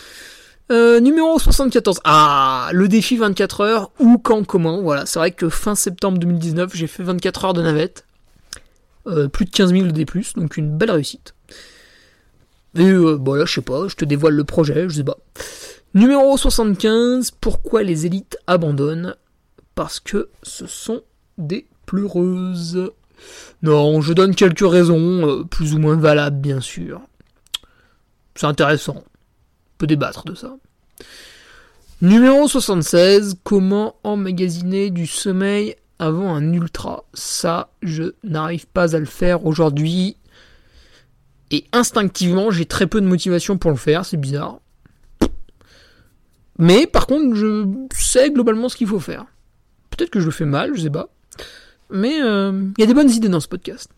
euh, numéro 74. Ah, le défi 24 heures, où, quand, comment. Voilà, c'est vrai que fin septembre 2019, j'ai fait 24 heures de navette. Euh, plus de 15 000 de D+, donc une belle réussite. Et euh, voilà, je sais pas, je te dévoile le projet, je sais pas. Numéro 75, pourquoi les élites abandonnent? Parce que ce sont des pleureuses. Non, je donne quelques raisons, euh, plus ou moins valables bien sûr. C'est intéressant. On peut débattre de ça. Numéro 76, comment emmagasiner du sommeil avant un ultra? Ça, je n'arrive pas à le faire aujourd'hui. Et instinctivement, j'ai très peu de motivation pour le faire, c'est bizarre. Mais par contre, je sais globalement ce qu'il faut faire. Peut-être que je le fais mal, je sais pas. Mais euh, il y a des bonnes idées dans ce podcast.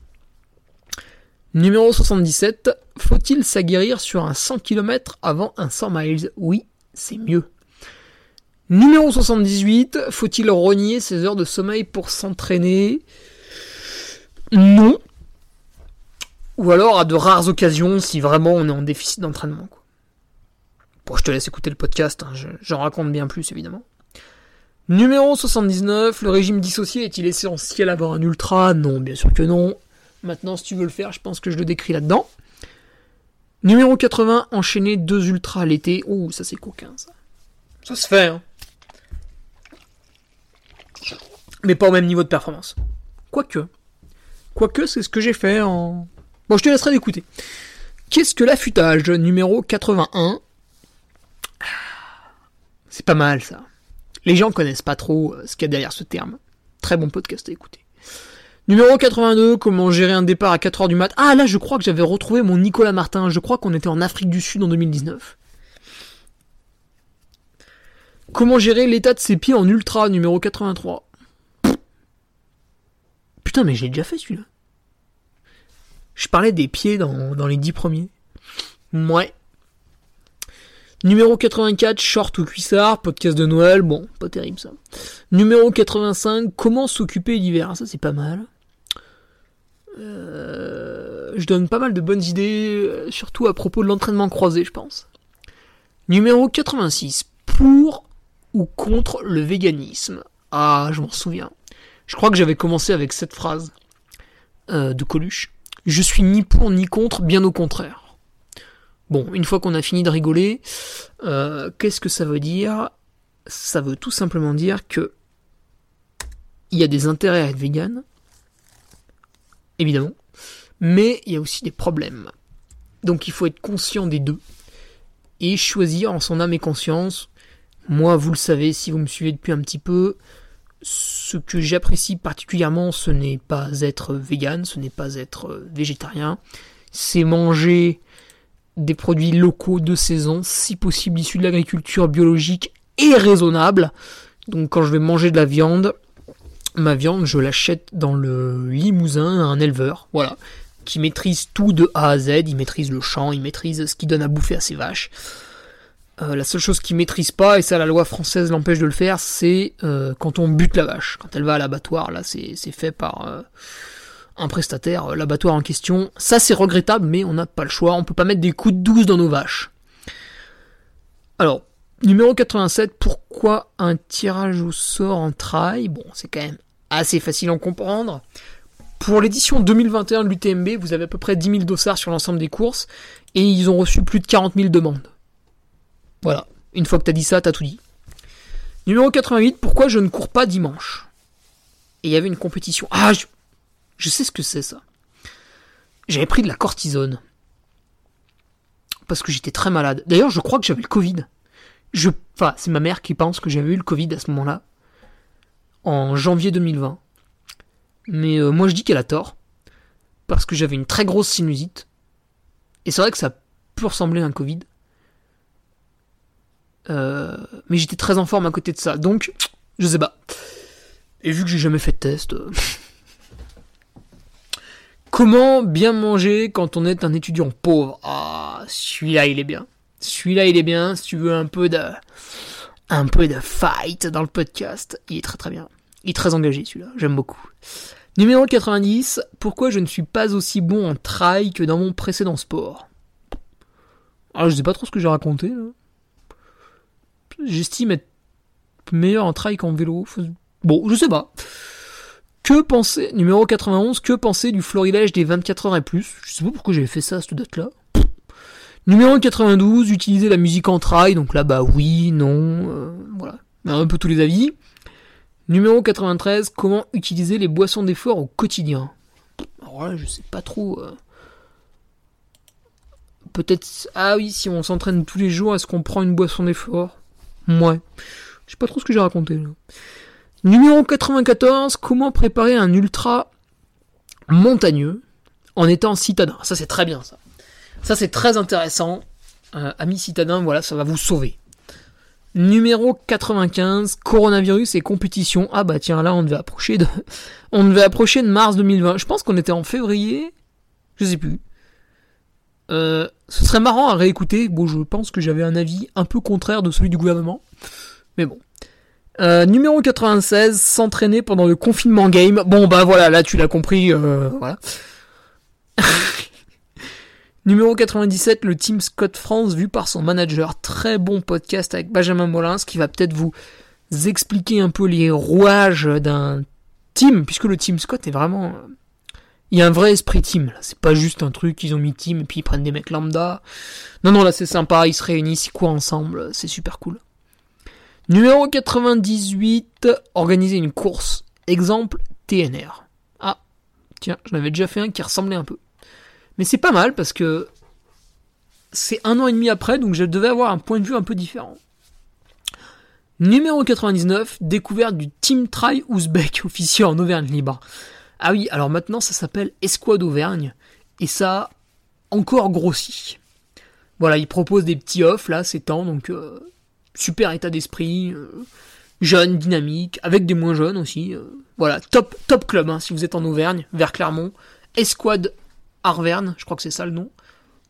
Numéro 77. Faut-il s'aguerrir sur un 100 km avant un 100 miles? Oui, c'est mieux. Numéro 78. Faut-il renier ses heures de sommeil pour s'entraîner? Non. Ou alors à de rares occasions si vraiment on est en déficit d'entraînement. Bon, je te laisse écouter le podcast, hein, j'en raconte bien plus évidemment. Numéro 79, le régime dissocié est-il essentiel avant un ultra? Non, bien sûr que non. Maintenant, si tu veux le faire, je pense que je le décris là-dedans. Numéro 80, enchaîner deux ultras l'été. Ouh, ça c'est coquin ça. Ça se fait, hein. Mais pas au même niveau de performance. Quoique. Quoique, c'est ce que j'ai fait en. Bon, je te laisserai d'écouter. Qu'est-ce que l'affûtage? Numéro 81. C'est pas mal ça. Les gens connaissent pas trop euh, ce qu'il y a derrière ce terme. Très bon podcast à écouter. Numéro 82, comment gérer un départ à 4h du mat. Ah là, je crois que j'avais retrouvé mon Nicolas Martin. Je crois qu'on était en Afrique du Sud en 2019. Comment gérer l'état de ses pieds en ultra, numéro 83. Putain, mais j'ai déjà fait celui-là. Je parlais des pieds dans, dans les 10 premiers. Ouais. Numéro 84, short ou cuissard, podcast de Noël, bon, pas terrible ça. Numéro 85, comment s'occuper l'hiver, ça c'est pas mal. Euh, je donne pas mal de bonnes idées, euh, surtout à propos de l'entraînement croisé, je pense. Numéro 86, pour ou contre le véganisme. Ah, je m'en souviens. Je crois que j'avais commencé avec cette phrase euh, de Coluche. Je suis ni pour ni contre, bien au contraire. Bon, une fois qu'on a fini de rigoler, euh, qu'est-ce que ça veut dire? Ça veut tout simplement dire que il y a des intérêts à être vegan, évidemment, mais il y a aussi des problèmes. Donc il faut être conscient des deux et choisir en son âme et conscience. Moi, vous le savez, si vous me suivez depuis un petit peu, ce que j'apprécie particulièrement, ce n'est pas être vegan, ce n'est pas être végétarien, c'est manger des produits locaux de saison, si possible issus de l'agriculture biologique et raisonnable. Donc quand je vais manger de la viande, ma viande, je l'achète dans le Limousin à un éleveur, voilà, qui maîtrise tout de A à Z, il maîtrise le champ, il maîtrise ce qu'il donne à bouffer à ses vaches. Euh, la seule chose qu'il maîtrise pas, et ça la loi française l'empêche de le faire, c'est euh, quand on bute la vache. Quand elle va à l'abattoir, là c'est fait par... Euh, un prestataire, euh, l'abattoir en question. Ça c'est regrettable, mais on n'a pas le choix, on peut pas mettre des coups de douze dans nos vaches. Alors, numéro 87, pourquoi un tirage au sort en trail? Bon, c'est quand même assez facile à comprendre. Pour l'édition 2021 de l'UTMB, vous avez à peu près 10 000 dossards sur l'ensemble des courses, et ils ont reçu plus de 40 000 demandes. Voilà, une fois que t'as dit ça, t'as tout dit. Numéro 88, pourquoi je ne cours pas dimanche? Et il y avait une compétition. Ah, je, je sais ce que c'est ça. J'avais pris de la cortisone. Parce que j'étais très malade. D'ailleurs, je crois que j'avais le Covid. Enfin, c'est ma mère qui pense que j'avais eu le Covid à ce moment-là. En janvier 2020. Mais euh, moi, je dis qu'elle a tort. Parce que j'avais une très grosse sinusite. Et c'est vrai que ça peut ressembler à un Covid. Euh, mais j'étais très en forme à côté de ça. Donc, je sais pas. Et vu que j'ai jamais fait de test. Euh, Comment bien manger quand on est un étudiant pauvre? Ah, celui-là il est bien. Celui-là il est bien. Si tu veux un peu de, un peu de fight dans le podcast, il est très très bien. Il est très engagé celui-là. J'aime beaucoup. Numéro 90. Pourquoi je ne suis pas aussi bon en trail que dans mon précédent sport? Ah, je sais pas trop ce que j'ai raconté. J'estime être meilleur en trail qu'en vélo. Bon, je sais pas. Que penser, numéro 91, que penser du florilège des 24 heures et plus? Je sais pas pourquoi j'avais fait ça à cette date-là. Numéro 92, utiliser la musique en trail, donc là bah oui, non, euh, voilà, un peu tous les avis. Numéro 93, comment utiliser les boissons d'effort au quotidien? Alors là, je sais pas trop. Euh. Peut-être, ah oui, si on s'entraîne tous les jours, est-ce qu'on prend une boisson d'effort? Ouais. Je sais pas trop ce que j'ai raconté là. Numéro 94, comment préparer un ultra montagneux en étant citadin? Ça c'est très bien ça. Ça c'est très intéressant. Euh, amis citadins, voilà, ça va vous sauver. Numéro 95, coronavirus et compétition. Ah bah tiens, là on devait approcher de, on devait approcher de mars 2020. Je pense qu'on était en février, je sais plus. Euh, ce serait marrant à réécouter. Bon, je pense que j'avais un avis un peu contraire de celui du gouvernement, mais bon. Euh, numéro 96, s'entraîner pendant le confinement game. Bon bah voilà, là tu l'as compris, euh, voilà. numéro 97, le Team Scott France vu par son manager. Très bon podcast avec Benjamin Molins qui va peut-être vous expliquer un peu les rouages d'un team, puisque le Team Scott est vraiment Il y a un vrai esprit team, là. C'est pas juste un truc, ils ont mis team et puis ils prennent des mecs lambda. Non, non, là c'est sympa, ils se réunissent, ils courent ensemble, c'est super cool. Numéro 98, organiser une course. Exemple, TNR. Ah, tiens, j'en avais déjà fait un qui ressemblait un peu. Mais c'est pas mal parce que c'est un an et demi après, donc je devais avoir un point de vue un peu différent. Numéro 99, découverte du Team Try Ouzbek officiel en Auvergne libre. Ah oui, alors maintenant ça s'appelle Esquad Auvergne, et ça a encore grossi. Voilà, ils proposent des petits offs là, ces temps, donc euh, super état d'esprit, euh, jeune, dynamique, avec des moins jeunes aussi. Euh, voilà, top, top club hein, si vous êtes en Auvergne, vers Clermont. Esquad Arverne, je crois que c'est ça le nom.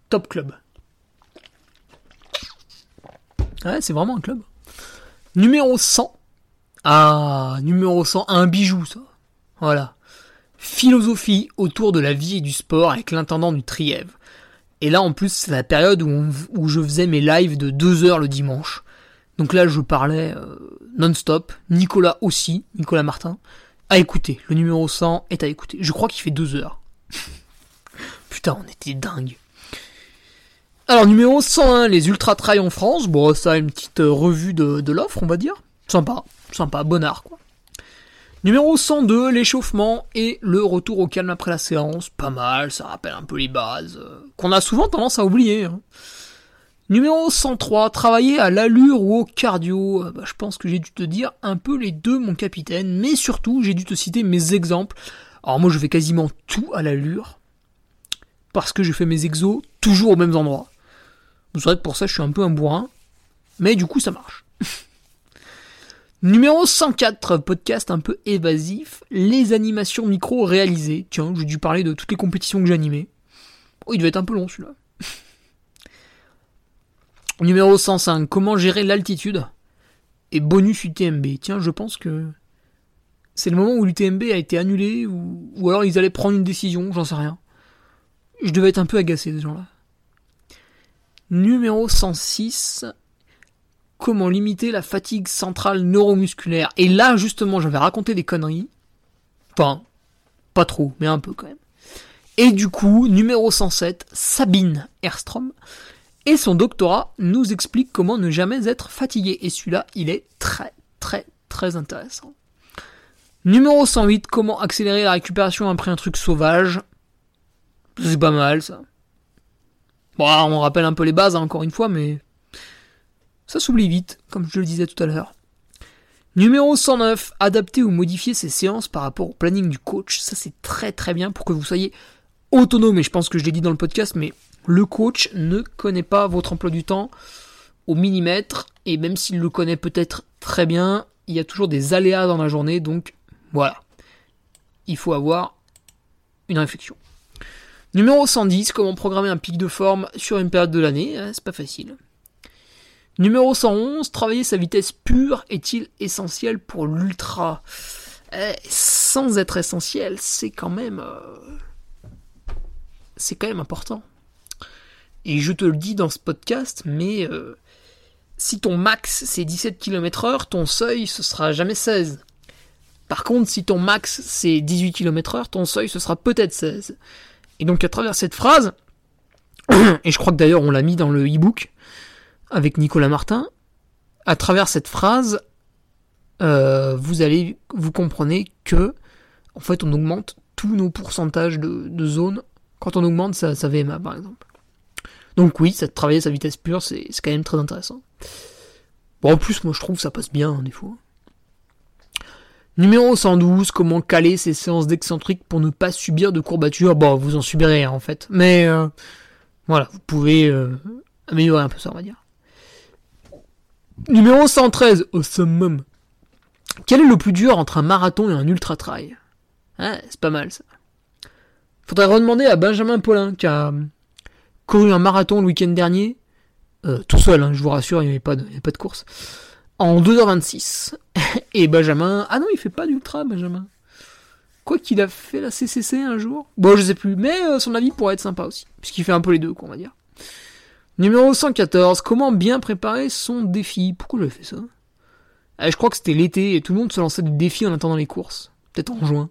Top club. Ouais, c'est vraiment un club. Numéro 100. Ah, numéro 100, un bijou ça. Voilà. Philosophie autour de la vie et du sport avec l'intendant du Trièvre. Et là en plus c'est la période où, je faisais mes lives de 2 heures le dimanche. Donc là je parlais euh, non-stop. Nicolas aussi, Nicolas Martin. À écouter. Le numéro 100 est à écouter. Je crois qu'il fait 2 heures. Putain, on était dingue. Alors numéro 101, les Ultra Trail en France. Bon, ça, une petite euh, revue de, de l'offre, on va dire. Sympa, sympa, bonnard, quoi. Numéro 102, l'échauffement et le retour au calme après la séance. Pas mal, ça rappelle un peu les bases, euh, qu'on a souvent tendance à oublier. Hein. Numéro 103, travailler à l'allure ou au cardio. Euh, bah, je pense que j'ai dû te dire un peu les deux, mon capitaine, mais surtout, j'ai dû te citer mes exemples. Alors moi, je fais quasiment tout à l'allure, parce que je fais mes exos toujours au même endroit. Vous savez que pour ça, je suis un peu un bourrin. Mais du coup, ça marche. Numéro 104, podcast un peu évasif, les animations micro réalisées. Tiens, j'ai dû parler de toutes les compétitions que j'ai animées. Oh, il devait être un peu long celui-là. Numéro 105, comment gérer l'altitude Et bonus UTMB. Tiens, je pense que c'est le moment où l'UTMB a été annulé ou, ou alors ils allaient prendre une décision, j'en sais rien. Je devais être un peu agacé, ces gens-là. Numéro 106. Comment limiter la fatigue centrale neuromusculaire Et là, justement, j'avais raconté des conneries. Enfin, pas trop, mais un peu quand même. Et du coup, numéro 107, Sabine Erstrom et son doctorat nous explique comment ne jamais être fatigué. Et celui-là, il est très, très, très intéressant. Numéro 108, comment accélérer la récupération après un truc sauvage. C'est pas mal ça. Bon, on rappelle un peu les bases, hein, encore une fois, mais ça s'oublie vite, comme je le disais tout à l'heure. Numéro 109, adapter ou modifier ses séances par rapport au planning du coach. Ça, c'est très très bien pour que vous soyez autonome. Et je pense que je l'ai dit dans le podcast, mais le coach ne connaît pas votre emploi du temps au millimètre. Et même s'il le connaît peut-être très bien, il y a toujours des aléas dans la journée. Donc voilà. Il faut avoir une réflexion. Numéro 110, comment programmer un pic de forme sur une période de l'année, hein, c'est pas facile. Numéro 111, travailler sa vitesse pure est-il essentiel pour l'ultra? Eh, Sans être essentiel, c'est quand même... Euh, c'est quand même important. Et je te le dis dans ce podcast, mais euh, si ton max c'est 17 km heure, ton seuil ce sera jamais 16. Par contre, si ton max c'est 18 km heure, ton seuil ce sera peut-être 16. Et donc à travers cette phrase, et je crois que d'ailleurs on l'a mis dans le e-book avec Nicolas Martin, à travers cette phrase, euh, vous allez, vous comprenez que, en fait, on augmente tous nos pourcentages de, zones quand on augmente sa, VMA, par exemple. Donc oui, ça, travailler sa vitesse pure, c'est quand même très intéressant. Bon, en plus, moi, je trouve que ça passe bien, hein, des fois. Numéro 112, comment caler ces séances d'excentrique pour ne pas subir de courbatures? Bon, vous en subirez en fait. Mais euh, voilà, vous pouvez euh, améliorer un peu ça, on va dire. Numéro 113, au summum. Quel est le plus dur entre un marathon et un ultra trail ah, C'est pas mal ça. Faudrait redemander à Benjamin Paulin qui a couru un marathon le week-end dernier. Euh, tout seul, hein, je vous rassure, il n'y avait, pas de, avait pas de course en 2h26. Et Benjamin, ah non, il fait pas d'ultra, Benjamin. Quoi qu'il a fait la CCC un jour? Bon, je sais plus, mais euh, son avis pourrait être sympa aussi. Puisqu'il fait un peu les deux, quoi, on va dire. Numéro 114, comment bien préparer son défi? Pourquoi j'avais fait ça? Ah, Je crois que c'était l'été et tout le monde se lançait des défis en attendant les courses. Peut-être en juin.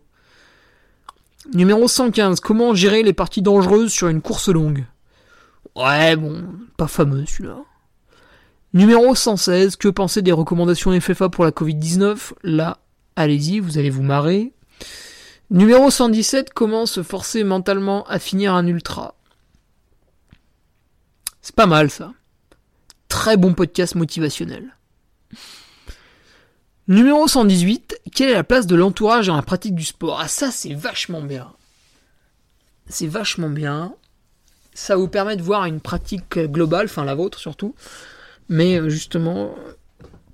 Numéro 115, comment gérer les parties dangereuses sur une course longue? Ouais, bon, pas fameux celui-là. Numéro 116, que penser des recommandations FFA pour la Covid-19 Là, allez-y, vous allez vous marrer. Numéro 117, comment se forcer mentalement à finir un ultra? C'est pas mal ça. Très bon podcast motivationnel. Numéro 118, quelle est la place de l'entourage dans la pratique du sport? Ah ça c'est vachement bien. C'est vachement bien. Ça vous permet de voir une pratique globale, enfin la vôtre surtout, mais euh, justement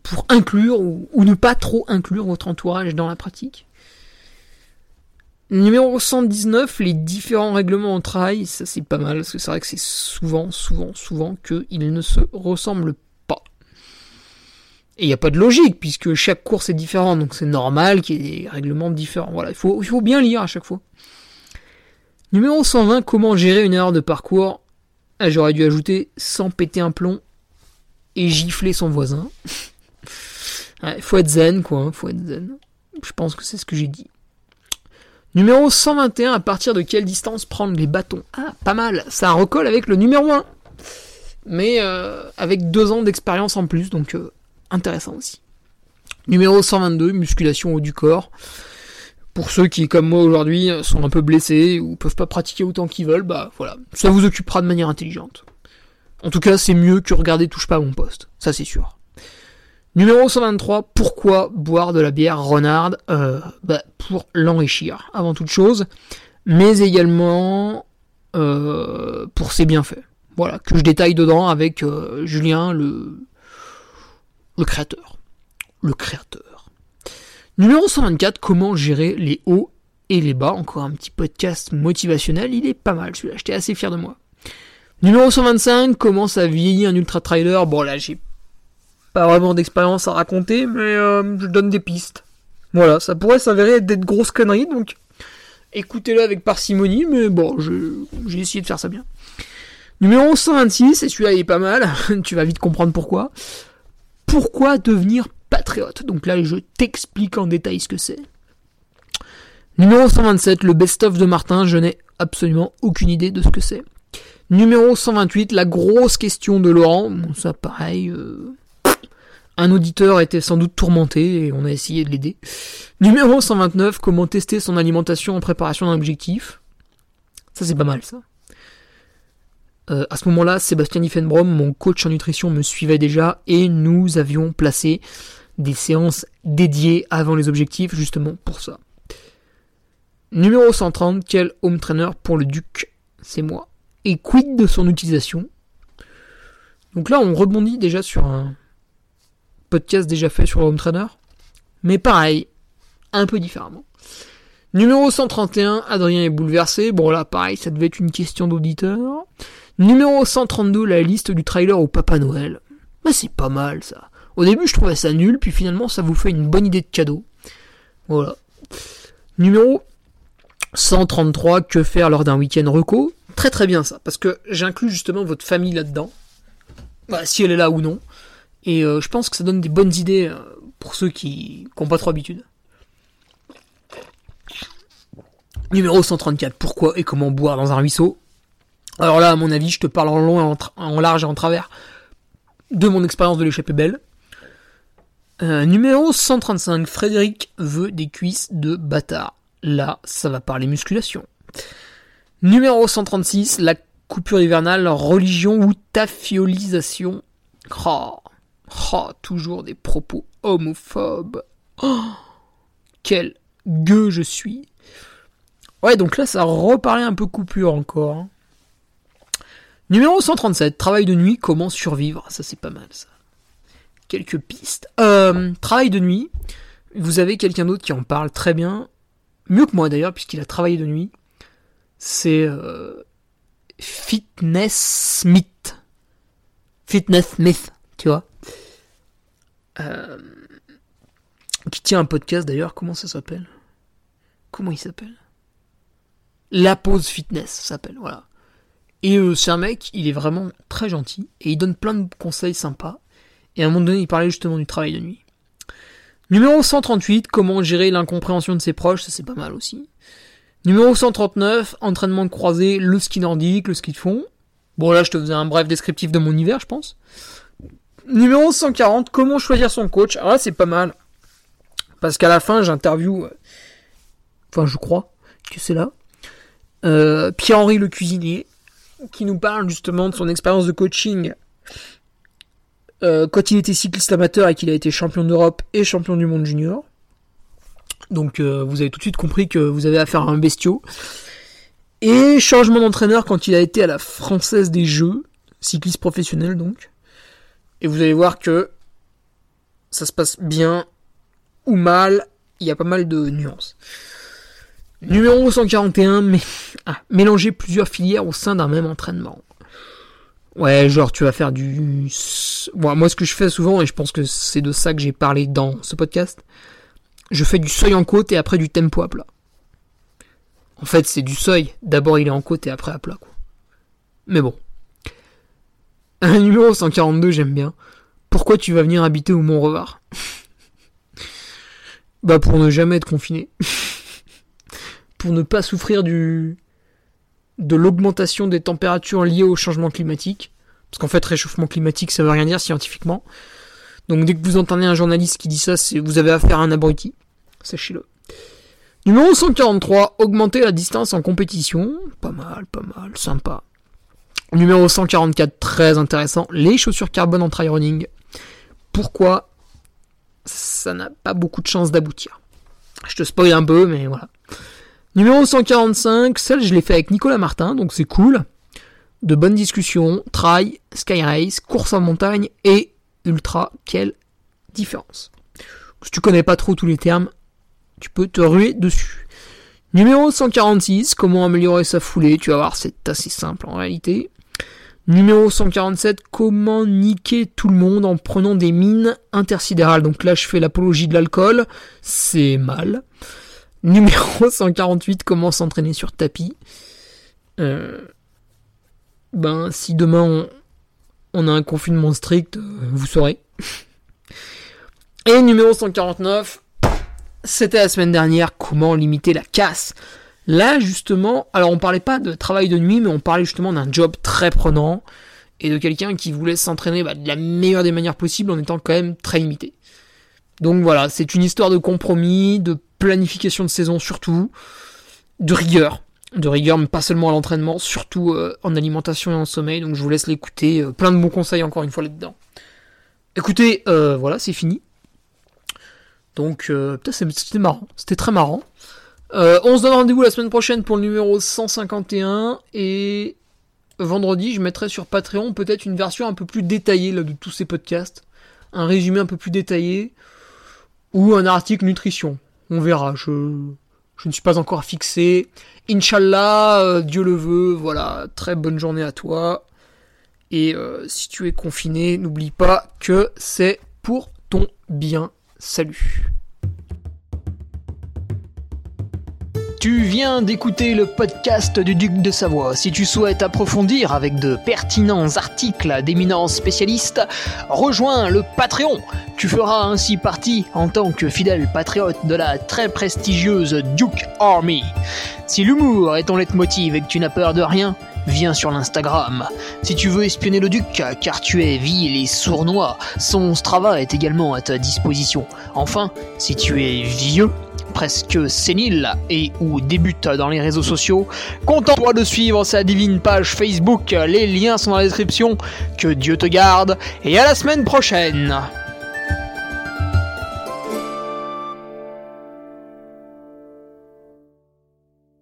pour inclure ou, ne pas trop inclure votre entourage dans la pratique. Numéro 119, les différents règlements au travail, ça c'est pas mal, parce que c'est vrai que c'est souvent, souvent, souvent qu'ils ne se ressemblent pas. Et il n'y a pas de logique, puisque chaque course est différente, donc c'est normal qu'il y ait des règlements différents. Voilà, il faut bien lire à chaque fois. Numéro 120, comment gérer une erreur de parcours? Ah, J'aurais dû ajouter sans péter un plomb et gifler son voisin. Il faut être zen, quoi, hein, faut être zen. Je pense que c'est ce que j'ai dit. Numéro 121, à partir de quelle distance prendre les bâtons? Ah, pas mal, ça recolle avec le numéro 1. Mais euh, avec deux ans d'expérience en plus, donc euh, intéressant aussi. Numéro 122, musculation haut du corps. Pour ceux qui, comme moi aujourd'hui, sont un peu blessés ou peuvent pas pratiquer autant qu'ils veulent, bah voilà, ça vous occupera de manière intelligente. En tout cas, c'est mieux que regarder touche pas à mon poste, ça c'est sûr. Numéro 123, pourquoi boire de la bière Renard euh, bah, Pour l'enrichir, avant toute chose, mais également euh, pour ses bienfaits. Voilà, que je détaille dedans avec euh, Julien, le créateur. Le créateur. Numéro 124, comment gérer les hauts et les bas. Encore un petit podcast motivationnel, il est pas mal celui-là, j'étais assez fier de moi. Numéro 125, comment ça vieillit un ultra trailer Bon là j'ai pas vraiment d'expérience à raconter, mais euh, je donne des pistes. Voilà, ça pourrait s'avérer être des grosses conneries, donc écoutez-le avec parcimonie, mais bon, j'ai essayé de faire ça bien. Numéro 126, et celui-là il est pas mal, tu vas vite comprendre pourquoi. Pourquoi devenir patriote Donc là, je t'explique en détail ce que c'est. Numéro 127, le best-of de Martin, je n'ai absolument aucune idée de ce que c'est. Numéro 128, la grosse question de Laurent, bon, ça pareil, euh, un auditeur était sans doute tourmenté et on a essayé de l'aider. Numéro 129, comment tester son alimentation en préparation d'un objectif. Ça c'est pas mal ça. Euh, à ce moment-là, Sébastien Diffenbrom, mon coach en nutrition, me suivait déjà et nous avions placé des séances dédiées avant les objectifs justement pour ça. Numéro 130, quel home trainer pour le Duc C'est moi. Et quid de son utilisation? Donc là, on rebondit déjà sur un, podcast déjà fait sur le home trainer. Mais pareil, un peu différemment. Numéro 131, Adrien est bouleversé. Bon là, pareil, ça devait être une question d'auditeur. Numéro 132, la liste du trailer au Papa Noël. Bah c'est pas mal ça. Au début, je trouvais ça nul, puis finalement, ça vous fait une bonne idée de cadeau. Voilà. Numéro 133, que faire lors d'un week-end reco? Très très bien ça, parce que j'inclus justement votre famille là-dedans. Bah, si elle est là ou non. Et euh, je pense que ça donne des bonnes idées euh, pour ceux qui n'ont pas trop habitude. Numéro 134, pourquoi et comment boire dans un ruisseau? Alors là, à mon avis, je te parle en long, en, large et en travers de mon expérience de l'échappée belle. Euh, numéro 135, Frédéric veut des cuisses de bâtard. Là, ça va parler musculation. Numéro 136, la coupure hivernale, religion ou tafiolisation. Oh, Oh, toujours des propos homophobes. Oh, quel gueux je suis. Ouais, donc là, ça reparlait un peu coupure encore. Hein. Numéro 137, travail de nuit, comment survivre Ça, c'est pas mal, ça. Quelques pistes. Euh, travail de nuit, vous avez quelqu'un d'autre qui en parle très bien. Mieux que moi, d'ailleurs, puisqu'il a travaillé de nuit. C'est euh, Fitness Smith. Fitness Smith, tu vois. Euh, qui tient un podcast d'ailleurs, comment ça s'appelle? Comment il s'appelle? La pause fitness s'appelle, voilà. Et c'est un mec, il est vraiment très gentil, et il donne plein de conseils sympas. Et à un moment donné, il parlait justement du travail de nuit. Numéro 138, comment gérer l'incompréhension de ses proches, ça c'est pas mal aussi. Numéro 139, entraînement croisé, le ski nordique, le ski de fond. Bon là je te faisais un bref descriptif de mon hiver je pense. Numéro 140, comment choisir son coach Ah c'est pas mal. Parce qu'à la fin j'interview, euh, enfin je crois que c'est là, euh, Pierre-Henri le cuisinier, qui nous parle justement de son expérience de coaching euh, quand il était cycliste amateur et qu'il a été champion d'Europe et champion du monde junior. Donc vous avez tout de suite compris que vous avez affaire à un bestiau. Et changement d'entraîneur quand il a été à la Française des Jeux, cycliste professionnel donc. Et vous allez voir que ça se passe bien ou mal, il y a pas mal de nuances. Numéro 141, mais mélanger plusieurs filières au sein d'un même entraînement. Ouais, genre tu vas faire du... moi ce que je fais souvent, et je pense que c'est de ça que j'ai parlé dans ce podcast, je fais du seuil en côte et après du tempo à plat. En fait, c'est du seuil. D'abord, il est en côte et après à plat, quoi. Mais bon. Un numéro 142, j'aime bien. Pourquoi tu vas venir habiter au Mont-Revard? Bah, pour ne jamais être confiné. pour ne pas souffrir du de l'augmentation des températures liées au changement climatique. Parce qu'en fait, réchauffement climatique, ça veut rien dire scientifiquement. Donc dès que vous entendez un journaliste qui dit ça, vous avez affaire à un abruti. Sachez-le. Numéro 143, augmenter la distance en compétition. Pas mal, pas mal, sympa. Numéro 144, très intéressant, les chaussures carbone en trail running. Pourquoi ça n'a pas beaucoup de chances d'aboutir? Je te spoil un peu, mais voilà. Numéro 145, celle je l'ai fait avec Nicolas Martin, donc c'est cool. De bonnes discussions, trail, sky race, course en montagne et ultra, quelle différence. Si tu connais pas trop tous les termes, tu peux te ruer dessus. Numéro 146, comment améliorer sa foulée Tu vas voir, c'est assez simple en réalité. Numéro 147, comment niquer tout le monde en prenant des mines intersidérales. Donc là, je fais l'apologie de l'alcool, c'est mal. Numéro 148, comment s'entraîner sur tapis. Euh, ben, si demain on, a un confinement strict, euh, vous saurez. Et numéro 149, c'était la semaine dernière, comment limiter la casse. Là, justement, alors on parlait pas de travail de nuit, mais on parlait justement d'un job très prenant et de quelqu'un qui voulait s'entraîner bah, de la meilleure des manières possibles en étant quand même très limité. Donc voilà, c'est une histoire de compromis, de planification de saison surtout, de rigueur. De rigueur, mais pas seulement à l'entraînement, surtout euh, en alimentation et en sommeil. Donc je vous laisse l'écouter. Euh, plein de bons conseils encore une fois là-dedans. Écoutez, euh, voilà, c'est fini. Donc, c'était marrant. C'était très marrant. On se donne rendez-vous la semaine prochaine pour le numéro 151. Et vendredi, je mettrai sur Patreon peut-être une version un peu plus détaillée de tous ces podcasts. Un résumé un peu plus détaillé. Ou un article nutrition. On verra. Je, je ne suis pas encore fixé. Inch'Allah, euh, Dieu le veut. Voilà. Très bonne journée à toi. Et euh, si tu es confiné, n'oublie pas que c'est pour ton bien. Salut. Tu viens d'écouter le podcast du Duc de Savoie. Si tu souhaites approfondir avec de pertinents articles d'éminents spécialistes, rejoins le Patreon. Tu feras ainsi partie en tant que fidèle patriote de la très prestigieuse Duke Army. Si l'humour est ton leitmotiv et que tu n'as peur de rien, viens sur l'Instagram. Si tu veux espionner le duc, car tu es vil et sournois, son Strava est également à ta disposition. Enfin, si tu es vieux, presque sénile et ou débute dans les réseaux sociaux, contente-toi de suivre sa divine page Facebook, les liens sont dans la description, que Dieu te garde, et à la semaine prochaine